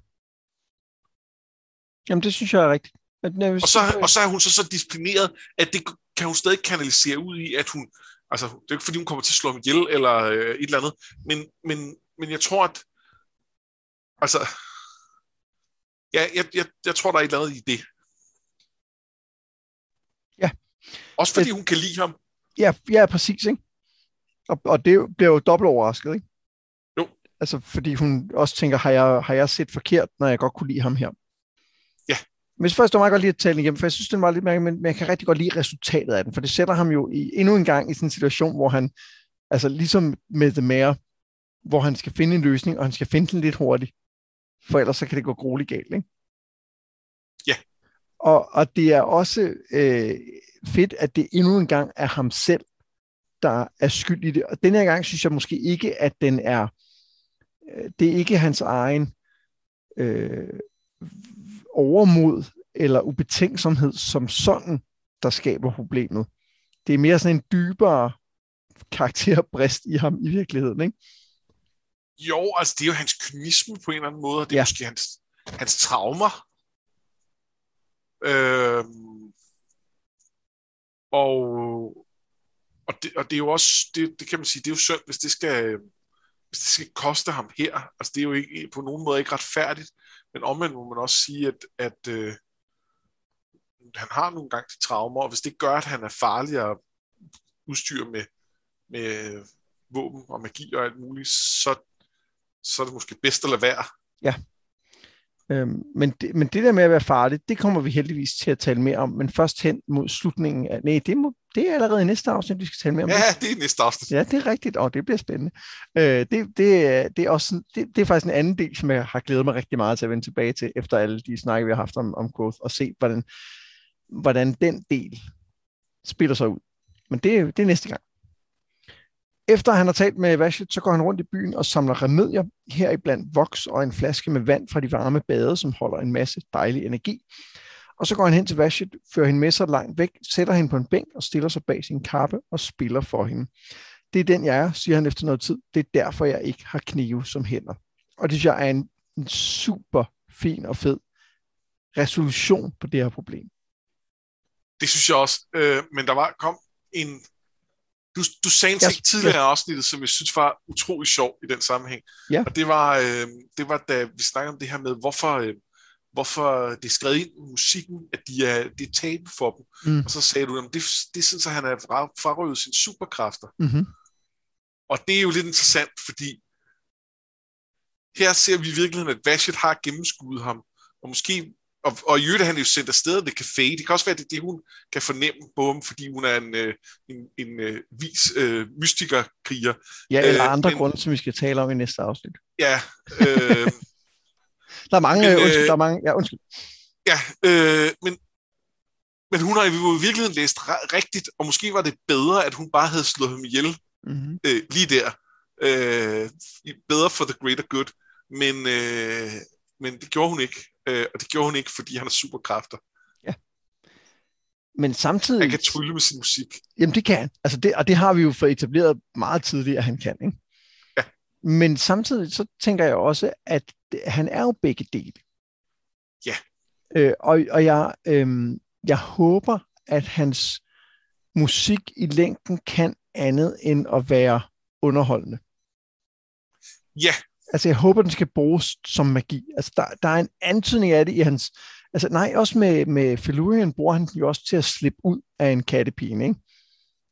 Jamen, det synes jeg er rigtigt. Men, jeg og, så, og så er hun så så disciplineret, at det kan hun stadig kanalisere ud i, at hun, altså, det er ikke fordi, hun kommer til at slå ham ihjel, eller øh, et eller andet, men, men, men jeg tror, at Altså, ja, jeg, jeg, jeg tror, der er et eller andet i det. Ja. Også fordi det, hun kan lide ham. Ja, ja præcis, ikke? Og, og det bliver jo dobbelt overrasket, ikke? Jo. Altså, fordi hun også tænker, har jeg, har jeg set forkert, når jeg godt kunne lide ham her? Ja. Men først, var meget godt lige at tale igennem, for jeg synes, den var lidt mærkelig, men, jeg kan rigtig godt lide resultatet af den, for det sætter ham jo i, endnu en gang i sådan en situation, hvor han, altså ligesom med The Mayor, hvor han skal finde en løsning, og han skal finde den lidt hurtigt, for ellers så kan det gå grueligt galt, ikke? Ja. Og, og det er også øh, fedt, at det endnu en gang er ham selv, der er skyld i det. Og denne her gang synes jeg måske ikke, at den er, øh, det er ikke hans egen øh, overmod eller ubetænksomhed som sådan, der skaber problemet. Det er mere sådan en dybere karakterbrist i ham i virkeligheden, ikke? Jo, altså det er jo hans kynisme på en eller anden måde, og det er ja. måske hans, hans traumer. Øhm, og, og, det, og det er jo også, det, det kan man sige, det er jo synd, hvis det skal, hvis det skal koste ham her. Altså det er jo ikke, på nogen måde ikke retfærdigt, men omvendt må man også sige, at, at øh, han har nogle gange de traumer, og hvis det gør, at han er farlig at udstyre med, med våben og magi og alt muligt, så, så er det måske bedst at lade være. Ja. Øhm, men, det, men det der med at være farlig, det kommer vi heldigvis til at tale mere om, men først hen mod slutningen af, nej, det, må, det er allerede i næste afsnit, vi skal tale mere om. Ja, det er næste afsnit. Ja, det er rigtigt, og det bliver spændende. Øh, det, det, det, er også, det, det er faktisk en anden del, som jeg har glædet mig rigtig meget til at vende tilbage til, efter alle de snakke, vi har haft om, om growth, og se, hvordan, hvordan den del spiller sig ud. Men det, det er næste gang. Efter han har talt med Vashit, så går han rundt i byen og samler remedier, heriblandt voks og en flaske med vand fra de varme bade, som holder en masse dejlig energi. Og så går han hen til Vashit, fører hende med sig langt væk, sætter hende på en bænk og stiller sig bag sin kappe og spiller for hende. Det er den, jeg er, siger han efter noget tid. Det er derfor, jeg ikke har knive som hænder. Og det synes jeg er en, en super fin og fed resolution på det her problem. Det synes jeg også. Øh, men der var kom en du, du sagde en ting yes, tidligere afsnittet, som jeg synes var utrolig sjov i den sammenhæng. Ja. Og det var, øh, det var, da vi snakkede om det her med, hvorfor, øh, hvorfor det er skrevet ind i musikken, at de er, det er tabu for dem. Mm. Og så sagde du, at det, det sådan, at han har frarøvet sine superkræfter. Mm-hmm. Og det er jo lidt interessant, fordi her ser vi i virkeligheden, at Vashit har gennemskuddet ham, og måske og, og i øvrigt er han jo sendt afsted ved café. Det kan også være, at det er det, hun kan fornemme på ham, fordi hun er en, øh, en, en, en øh, vis øh, mystikerkriger. Ja, eller øh, andre men, grunde, som vi skal tale om i næste afsnit. Ja. Øh, der er mange, men, øh, undskyld, der er mange, ja, undskyld. Ja, øh, men, men hun har jo i virkeligheden læst rigtigt, og måske var det bedre, at hun bare havde slået ham ihjel mm-hmm. øh, lige der. Øh, bedre for the greater good. Men, øh, men det gjorde hun ikke. Øh, og det gjorde hun ikke, fordi han har superkræfter. Ja. Men samtidig... Han kan trylle med sin musik. Jamen det kan altså det, Og det har vi jo fået etableret meget tidligere, at han kan. Ikke? Ja. Men samtidig så tænker jeg også, at han er jo begge dele. Ja. Øh, og og jeg, øh, jeg håber, at hans musik i længden kan andet end at være underholdende. Ja, altså jeg håber, den skal bruges som magi. Altså der, der er en antydning af det i hans, altså nej, også med, med Felurian bruger han den jo også til at slippe ud af en kattepine, ikke?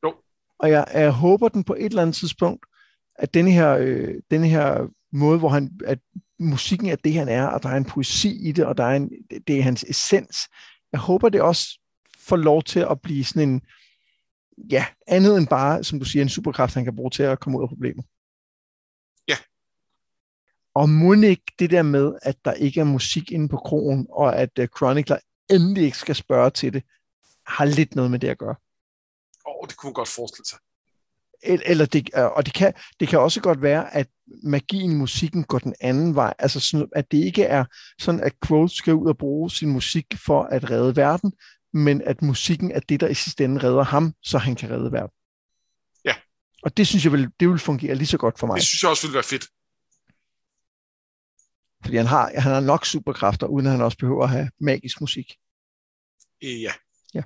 Jo. Og jeg, jeg håber den på et eller andet tidspunkt, at denne her, øh, denne her måde, hvor han, at musikken er det, han er, og der er en poesi i det, og der er en, det er hans essens. Jeg håber, det også får lov til at blive sådan en, ja, andet end bare, som du siger, en superkraft, han kan bruge til at komme ud af problemet. Og må ikke det der med, at der ikke er musik inde på krogen, og at uh, Chronicler endelig ikke skal spørge til det, har lidt noget med det at gøre. Åh, oh, det kunne man godt forestille sig. Eller det, øh, og det kan, det kan også godt være, at magien i musikken går den anden vej. Altså sådan, at det ikke er sådan, at Quote skal ud og bruge sin musik for at redde verden, men at musikken er det, der i sidste ende redder ham, så han kan redde verden. Ja. Og det synes jeg vil, det vil fungere lige så godt for mig. Det synes jeg også ville være fedt. Fordi han har, han har nok superkræfter, uden at han også behøver at have magisk musik. Ja. Ja.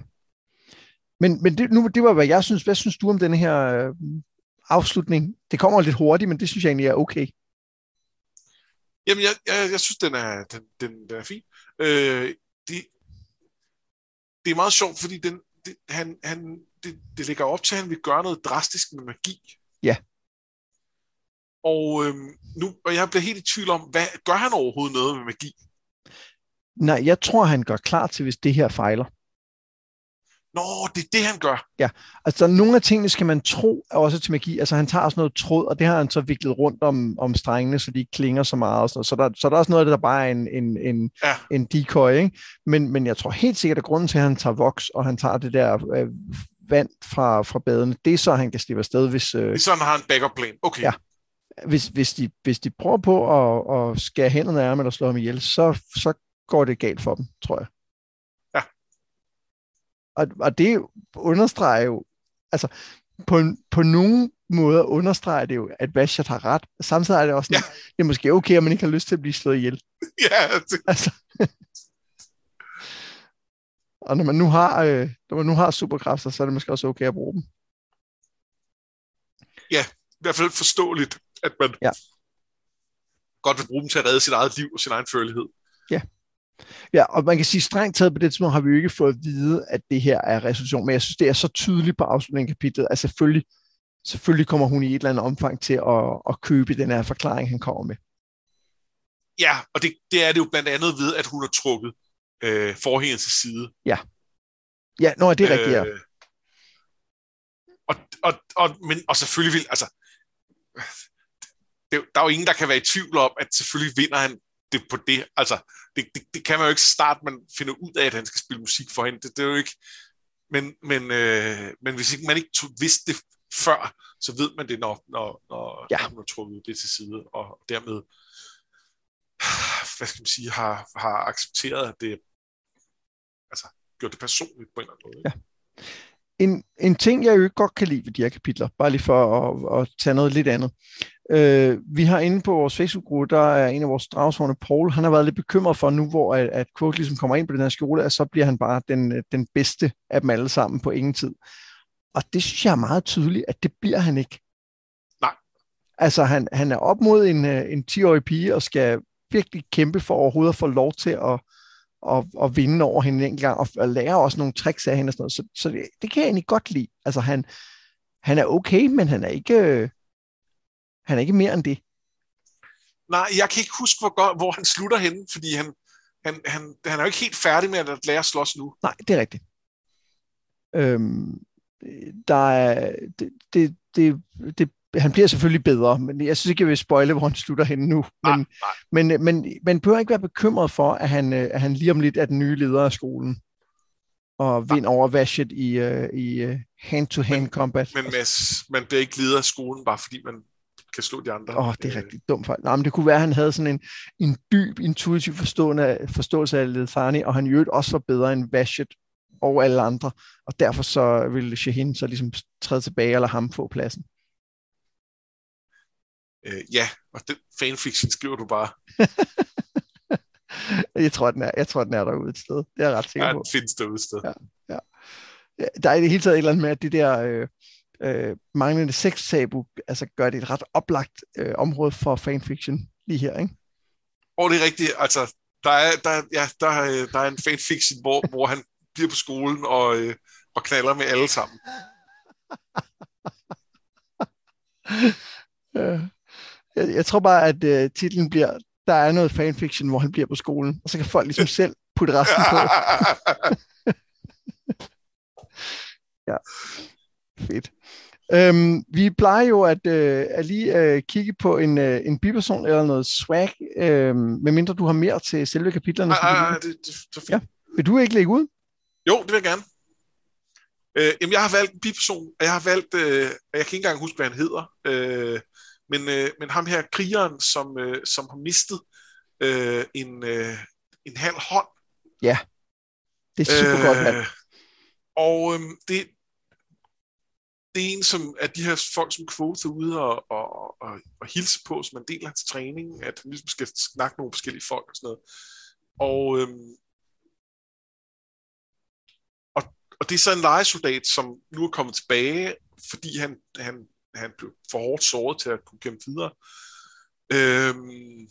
Men, men det, nu, det var, hvad jeg synes. Hvad synes du om denne her øh, afslutning? Det kommer lidt hurtigt, men det synes jeg egentlig er okay. Jamen, jeg, jeg, jeg synes, den er, den, den, den er fin. Øh, det, det er meget sjovt, fordi den, det, han, han, det, det ligger op til, at han vil gøre noget drastisk med magi. Ja. Og, øhm, nu, og jeg bliver helt i tvivl om, hvad, gør han overhovedet noget med magi? Nej, jeg tror, han gør klar til, hvis det her fejler. Nå, det er det, han gør. Ja, altså nogle af tingene skal man tro er også til magi. Altså han tager også noget tråd, og det har han så viklet rundt om, om strengene, så de ikke klinger så meget. Og sådan noget. Så, der, så der er også noget af det, der bare er en, en, en, Ja. en decoy. Ikke? Men, men jeg tror helt sikkert, at grunden til, at han tager voks, og han tager det der øh, vand fra, fra badene, det er så, han kan slippe afsted, hvis, øh, Det er sådan, han har en backup plan. Okay. Ja. Hvis, hvis, de, hvis de prøver på at, at skære hænderne af ham eller slå ham ihjel, så, så går det galt for dem, tror jeg. Ja. Og, og det understreger jo, altså på, på nogle måder understreger det jo, at Vashat har ret. Samtidig er det også sådan, ja. det er måske okay, at man ikke har lyst til at blive slået ihjel. ja det, Altså. og når man nu har, øh, når man nu har superkræfter, så er det måske også okay at bruge dem. i hvert fald forståeligt, at man Ja. godt vil bruge dem til at redde sit eget liv og sin egen følelighed. Ja, og man kan sige strengt taget på det tidspunkt har vi jo ikke fået at vide, at det her er resolution, men jeg synes, det er så tydeligt på afslutningen af kapitlet, at selvfølgelig, selvfølgelig kommer hun i et eller andet omfang til at, at købe den her forklaring, han kommer med. Ja, og det, det er det jo blandt andet ved, at hun har trukket øh, forhængen til side. Ja, nå, det er rigtigt, ja. Øh, og, og, og, men, og selvfølgelig vil, altså, det, der er jo ingen, der kan være i tvivl om, at selvfølgelig vinder han det på det. Altså, det, det, det kan man jo ikke starte, man finder ud af, at han skal spille musik for hende. Det, det er jo ikke, men, men, øh, men hvis ikke man ikke tog, vidste det før, så ved man det, når, når, når Ja. hun har trukket det til side, og dermed hvad skal man sige, har, har accepteret, at det altså, gjort det personligt på en eller anden måde. Ja. En, en ting, jeg jo ikke godt kan lide ved de her kapitler, bare lige for at, at tage noget lidt andet. Øh, vi har inde på vores Facebook-gruppe, der er en af vores dragsvorne, Paul, han har været lidt bekymret for nu, hvor at, at Quote ligesom kommer ind på den her skole, at så bliver han bare den, den bedste af dem alle sammen på ingen tid. Og det synes jeg er meget tydeligt, at det bliver han ikke. Nej. Altså, han, han er op mod en, øh, en 10-årig pige, og skal virkelig kæmpe for overhovedet at få lov til at, at, at vinde over hende en gang, og, og lære også nogle tricks af hende og sådan noget. Så, så det, det kan jeg egentlig godt lide. Altså, han, han er okay, men han er ikke, øh, han er ikke mere end det. Nej, jeg kan ikke huske, hvor, godt, hvor han slutter henne, fordi han, han, han, han er jo ikke helt færdig med at lære at slås nu. Nej, det er rigtigt. Øhm, der er, det, det, det, det, han bliver selvfølgelig bedre, men jeg synes ikke, jeg vil spoile, hvor han slutter henne nu. Nej, Men, nej. men, øh, men man behøver ikke være bekymret for, at han, øh, at han lige om lidt er den nye leder af skolen. Og vinder over Vashet i, øh, i øh, hand-to-hand combat. Men Mads, man bliver ikke leder af skolen, bare fordi man kan slå de andre. Åh, oh, det er Øh, rigtig dumt fejl. Nej, men det kunne være, at han havde sådan en, en dyb, intuitiv forstående, forståelse af Lethani, og han i øvrigt også var bedre end Vashet og alle andre, og derfor så ville Shahin så ligesom træde tilbage lade ham få pladsen. Øh, ja, og den fanfiction skriver du bare. Jeg tror, den er, jeg tror, den er derude et sted. Det er jeg ret sikker Ja, på. den findes derude et sted. Ja. Ja, Der er i det hele taget et eller andet med, at det der øh, øh, manglende sex-tabu altså gør det et ret oplagt øh, område for fanfiction lige her, ikke? Og det er rigtigt, altså, der er, der, ja, der, er, der er en fanfiction, hvor, hvor han bliver på skolen og, øh, og knaller med alle sammen. Øh, jeg, jeg tror bare, at øh, titlen bliver, der er noget fanfiction, hvor han bliver på skolen, og så kan folk ligesom selv putte resten på. Fedt. Øhm, vi plejer jo at, øh, at lige øh, kigge på en, øh, en biperson eller noget swag, øh, medmindre du har mere til selve kapitlerne. Ej, ej, ej, det, det, det. Ja. Vil du ikke lægge ud? Jo, det vil jeg gerne. Øh, jamen, jeg har valgt en biperson, og jeg har valgt, øh, jeg kan ikke engang huske, hvad han hedder, øh, men, øh, men ham her, krigeren, som, øh, som har mistet øh, en, øh, en halv hånd. Det er super øh... godt, mand. Og øh, det, det er en som, at de her folk, som Quote er ude og, og, og, og hilse på, som en del af hans træning, at han ligesom skal snakke med nogle forskellige folk og sådan noget. Og, øhm, og, og det er så en legesoldat, som nu er kommet tilbage, fordi han, han, han blev for hårdt såret til at kunne kæmpe videre. Øhm,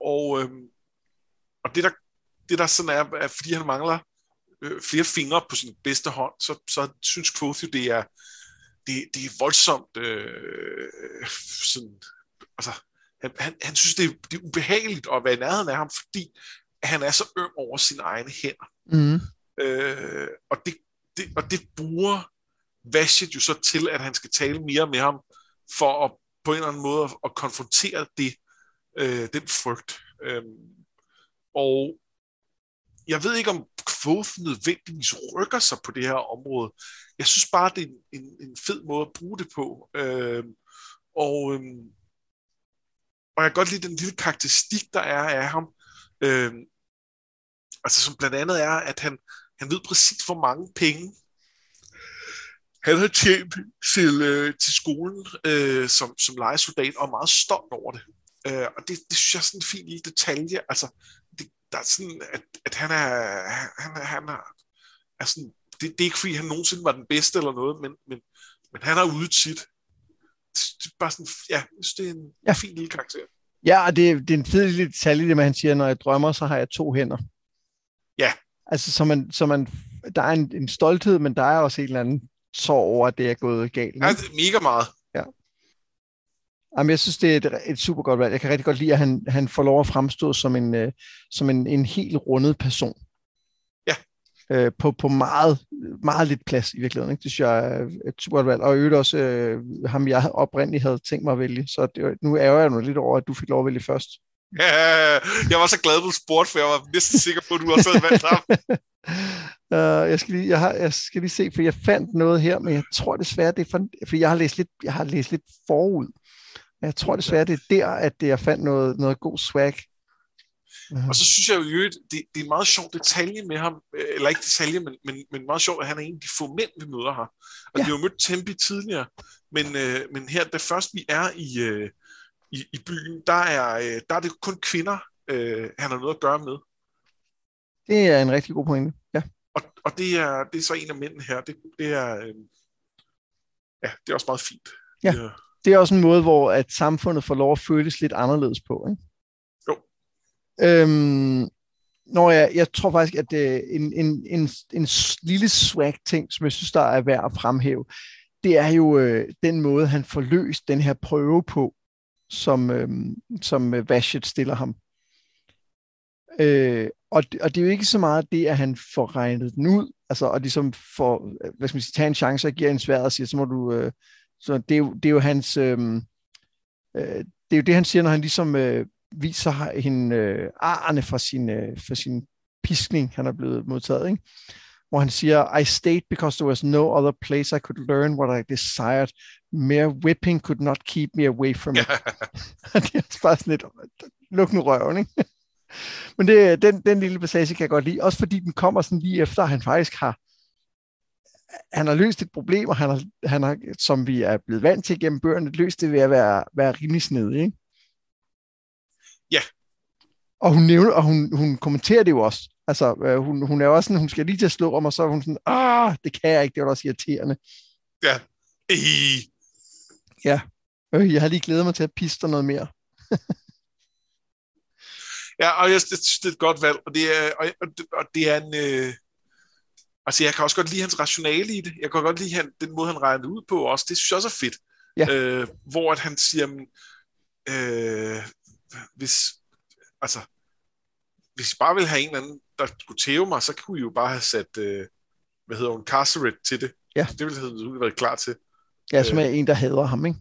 og, øhm, og det, der, det der sådan er, er, fordi han mangler øh, flere fingre på sin bedste hånd, så, så synes Quoth jo, det er, det, det er voldsomt øh, sådan, altså, han, han, han synes, det er, det er ubehageligt at være i nærheden af ham, fordi han er så øm over sine egne hænder. Mm. Øh, og, det, det, og det bruger Vashit jo så til, at han skal tale mere med ham, for at på en eller anden måde at konfrontere det, øh, den frygt. Øh, og jeg ved ikke, om Kvof nødvendigvis rykker sig på det her område. Jeg synes bare, det er en, en, en fed måde at bruge det på. Øh, og, øh, og jeg kan godt lide den lille karakteristik, der er af ham. Øh, altså som blandt andet er, at han, han ved præcis, hvor mange penge han har tjent til, øh, til skolen øh, som, som legesoldat, og er meget stolt over det. Øh, og det, det synes jeg er sådan en fin lille detalje. Altså, der er sådan, at, at han er, han er, han er, er sådan, det, det er ikke fordi, han nogensinde var den bedste eller noget, men, men, men han har udet sit. Det, er bare sådan, ja, jeg synes, det er en ja. fin lille karakter. Ja, og det, det er en fed lille detalje, det med, han siger, når jeg drømmer, så har jeg to hænder. Ja. Altså, så man, så man, der er en, en stolthed, men der er også en eller anden sorg over, at det er gået galt. Ja, det er mega meget. Ja. Jamen, jeg synes, det er et, et super godt valg. Jeg kan rigtig godt lide, at han, han får lov at fremstå som en, uh, som en, en helt rundet person. Ja. Uh, på, på meget, meget lidt plads i virkeligheden. Ikke? Det synes jeg er et super godt valg. Og i øvrigt også uh, ham, jeg oprindeligt havde tænkt mig at vælge. Så det, nu ærger jeg nu lidt over, at du fik lov at vælge først. Ja, jeg var så glad, du spurgte, for jeg var næsten sikker på, at du også havde valgt ham. uh, jeg, skal lige, jeg, har, jeg skal lige se, for jeg fandt noget her, men jeg tror desværre, det er for, for jeg har læst lidt, jeg har læst lidt forud. Jeg tror desværre, det er der, at jeg fandt noget, noget god swag. Og så synes jeg jo, det, det er en meget sjov detalje med ham, eller ikke detalje, men, men, men meget sjovt, at han er en af de få mænd, vi møder her. Og ja. vi har jo mødt Tempi tidligere, men, øh, men her, da først vi er i, øh, i, i byen, der er, øh, der er det kun kvinder, øh, han har noget at gøre med. Det er en rigtig god pointe, ja. Og, og det, er, det er så en af mændene her. Det, det er, øh, ja, det er også meget fint. Ja, det det er også en måde, hvor at samfundet får lov at føles lidt anderledes på, ikke? Jo. Øhm, når jeg, jeg tror faktisk, at det, en, en, en, en lille swag ting, som jeg synes, der er værd at fremhæve, det er jo øh, den måde, han får løst den her prøve på, som, øh, som Vashet stiller ham. Øh, og, og det er jo ikke så meget det, at han får regnet den ud, altså, og ligesom får, hvad skal man sige, tage en chance og giver en svær og siger, så må du, øh, så det er jo, det er jo hans, øh, øh, det er jo det, han siger, når han ligesom øh, viser hende øh, arne for sin, øh, for sin piskning, han er blevet modtaget, ikke? hvor han siger, I stayed because there was no other place I could learn what I desired. Mere whipping could not keep me away from it. det er bare sådan lidt, luk nu røven, ikke? Men det, den, den lille passage kan jeg godt lide, også fordi den kommer sådan lige efter, at han faktisk har han har løst et problem, og han har, han har, som vi er blevet vant til gennem bøgerne, løst det ved at være, være rimelig snedig, ikke? Ja. Og hun nævner, og hun, hun kommenterer det jo også. Altså, øh, hun, hun er også sådan, hun skal lige til at slå om, og så er hun sådan, ah, det kan jeg ikke, det er også irriterende. Ja. I. Ja. Øh, jeg har lige glædet mig til at piste noget mere. ja, og jeg synes, det er et godt valg, og det er, og, og det er en... Øh, altså, jeg kan også godt lide hans rationale i det. Jeg kan godt lide han, den måde, han regner det ud på også. Det synes jeg også er fedt. Ja. Øh, hvor at han siger, øh, hvis, altså, hvis I bare vil have en eller anden, der skulle tæve mig, så kunne I jo bare have sat, øh, hvad hedder hun, Carceret til det. Ja. Det ville have været klar til. Ja, som er øh. en, der hader ham, ikke?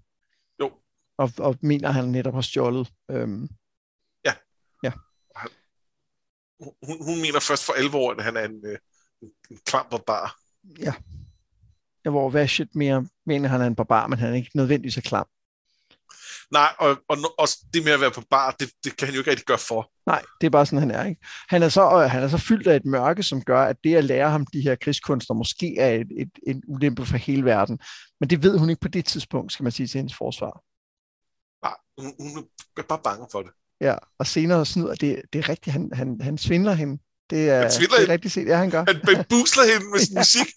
Jo. Og, og mener, han netop har stjålet. Øhm. Ja. Ja. Hun, hun mener først for alvor, at han er en, øh, en, klam barbar. Ja. Ja, hvor Vashit mere mener, han er en barbar, men han er ikke nødvendigvis er klam. Nej, og, og, og det med at være på bar, det, det kan han jo ikke rigtig gøre for. Nej, det er bare sådan, han er. Ikke? Han, er så, øh, han er så fyldt af et mørke, som gør, at det at lære ham de her krigskunster måske er et, et, en ulempe for hele verden. Men det ved hun ikke på det tidspunkt, skal man sige til hendes forsvar. Nej, hun, hun er bare bange for det. Ja, og senere snyder det, det er rigtigt, han, han, han svindler hende. Det er, det er rigtigt set, ja, han gør. Han busler hende med sin musik.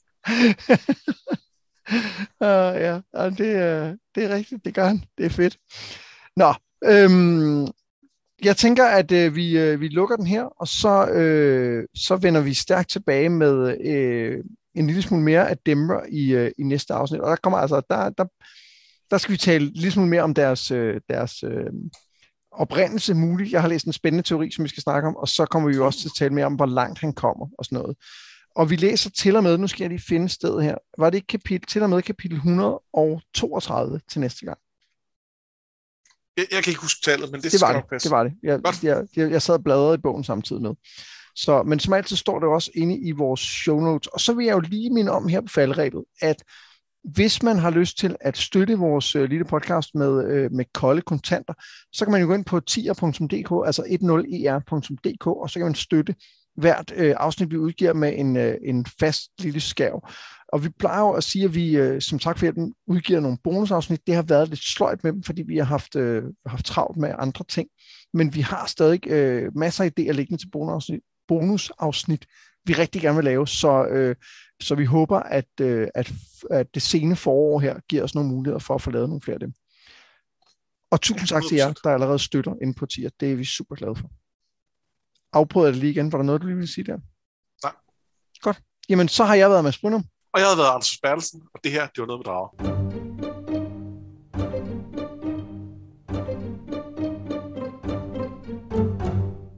uh, ja, det, uh, det er rigtigt, det gør han. Det er fedt. Nå, øhm, jeg tænker, at øh, vi, øh, vi lukker den her, og så, øh, så vender vi stærkt tilbage med øh, en lille smule mere af Denver i, øh, i næste afsnit. Og der kommer altså, der, der, der skal vi tale lidt smule mere om deres, øh, deres øh, oprindelse muligt. Jeg har læst en spændende teori, som vi skal snakke om, og så kommer vi jo også til at tale mere om, hvor langt han kommer og sådan noget. Og vi læser til og med, nu skal jeg lige finde stedet her, var det ikke kapitel, til og med kapitel 132 til næste gang? Jeg, jeg kan ikke huske tallet, men det, det var det, passe. det var det. Jeg, jeg, jeg, jeg sad og bladrede i bogen samtidig med. Så, men som altid står det også inde i vores show notes. Og så vil jeg jo lige minde om her på faldrebet, at hvis man har lyst til at støtte vores øh, lille podcast med, øh, med kolde kontanter, så kan man jo gå ind på tier.dk, altså 10er.dk, og så kan man støtte hvert øh, afsnit, vi udgiver med en, øh, en fast lille skærv. Og vi plejer jo at sige, at vi, øh, som tak for hjælpen, udgiver nogle bonusafsnit. Det har været lidt sløjt med dem, fordi vi har haft, øh, haft travlt med andre ting. Men vi har stadig øh, masser af idéer liggende til bonusafsnit, bonusafsnit vi rigtig gerne vil lave. Så, øh, så vi håber, at, øh, at, at det sene forår her giver os nogle muligheder for at få lavet nogle flere af dem. Og tusind tak til jer, der allerede støtter inde på tier. Det er vi super glade for. Afprøver jeg det lige igen. Var der noget, du lige ville sige der? Nej. Godt. Jamen, så har jeg været med Brynum. Og jeg har været Anders Bertelsen, og det her, det var noget med drager.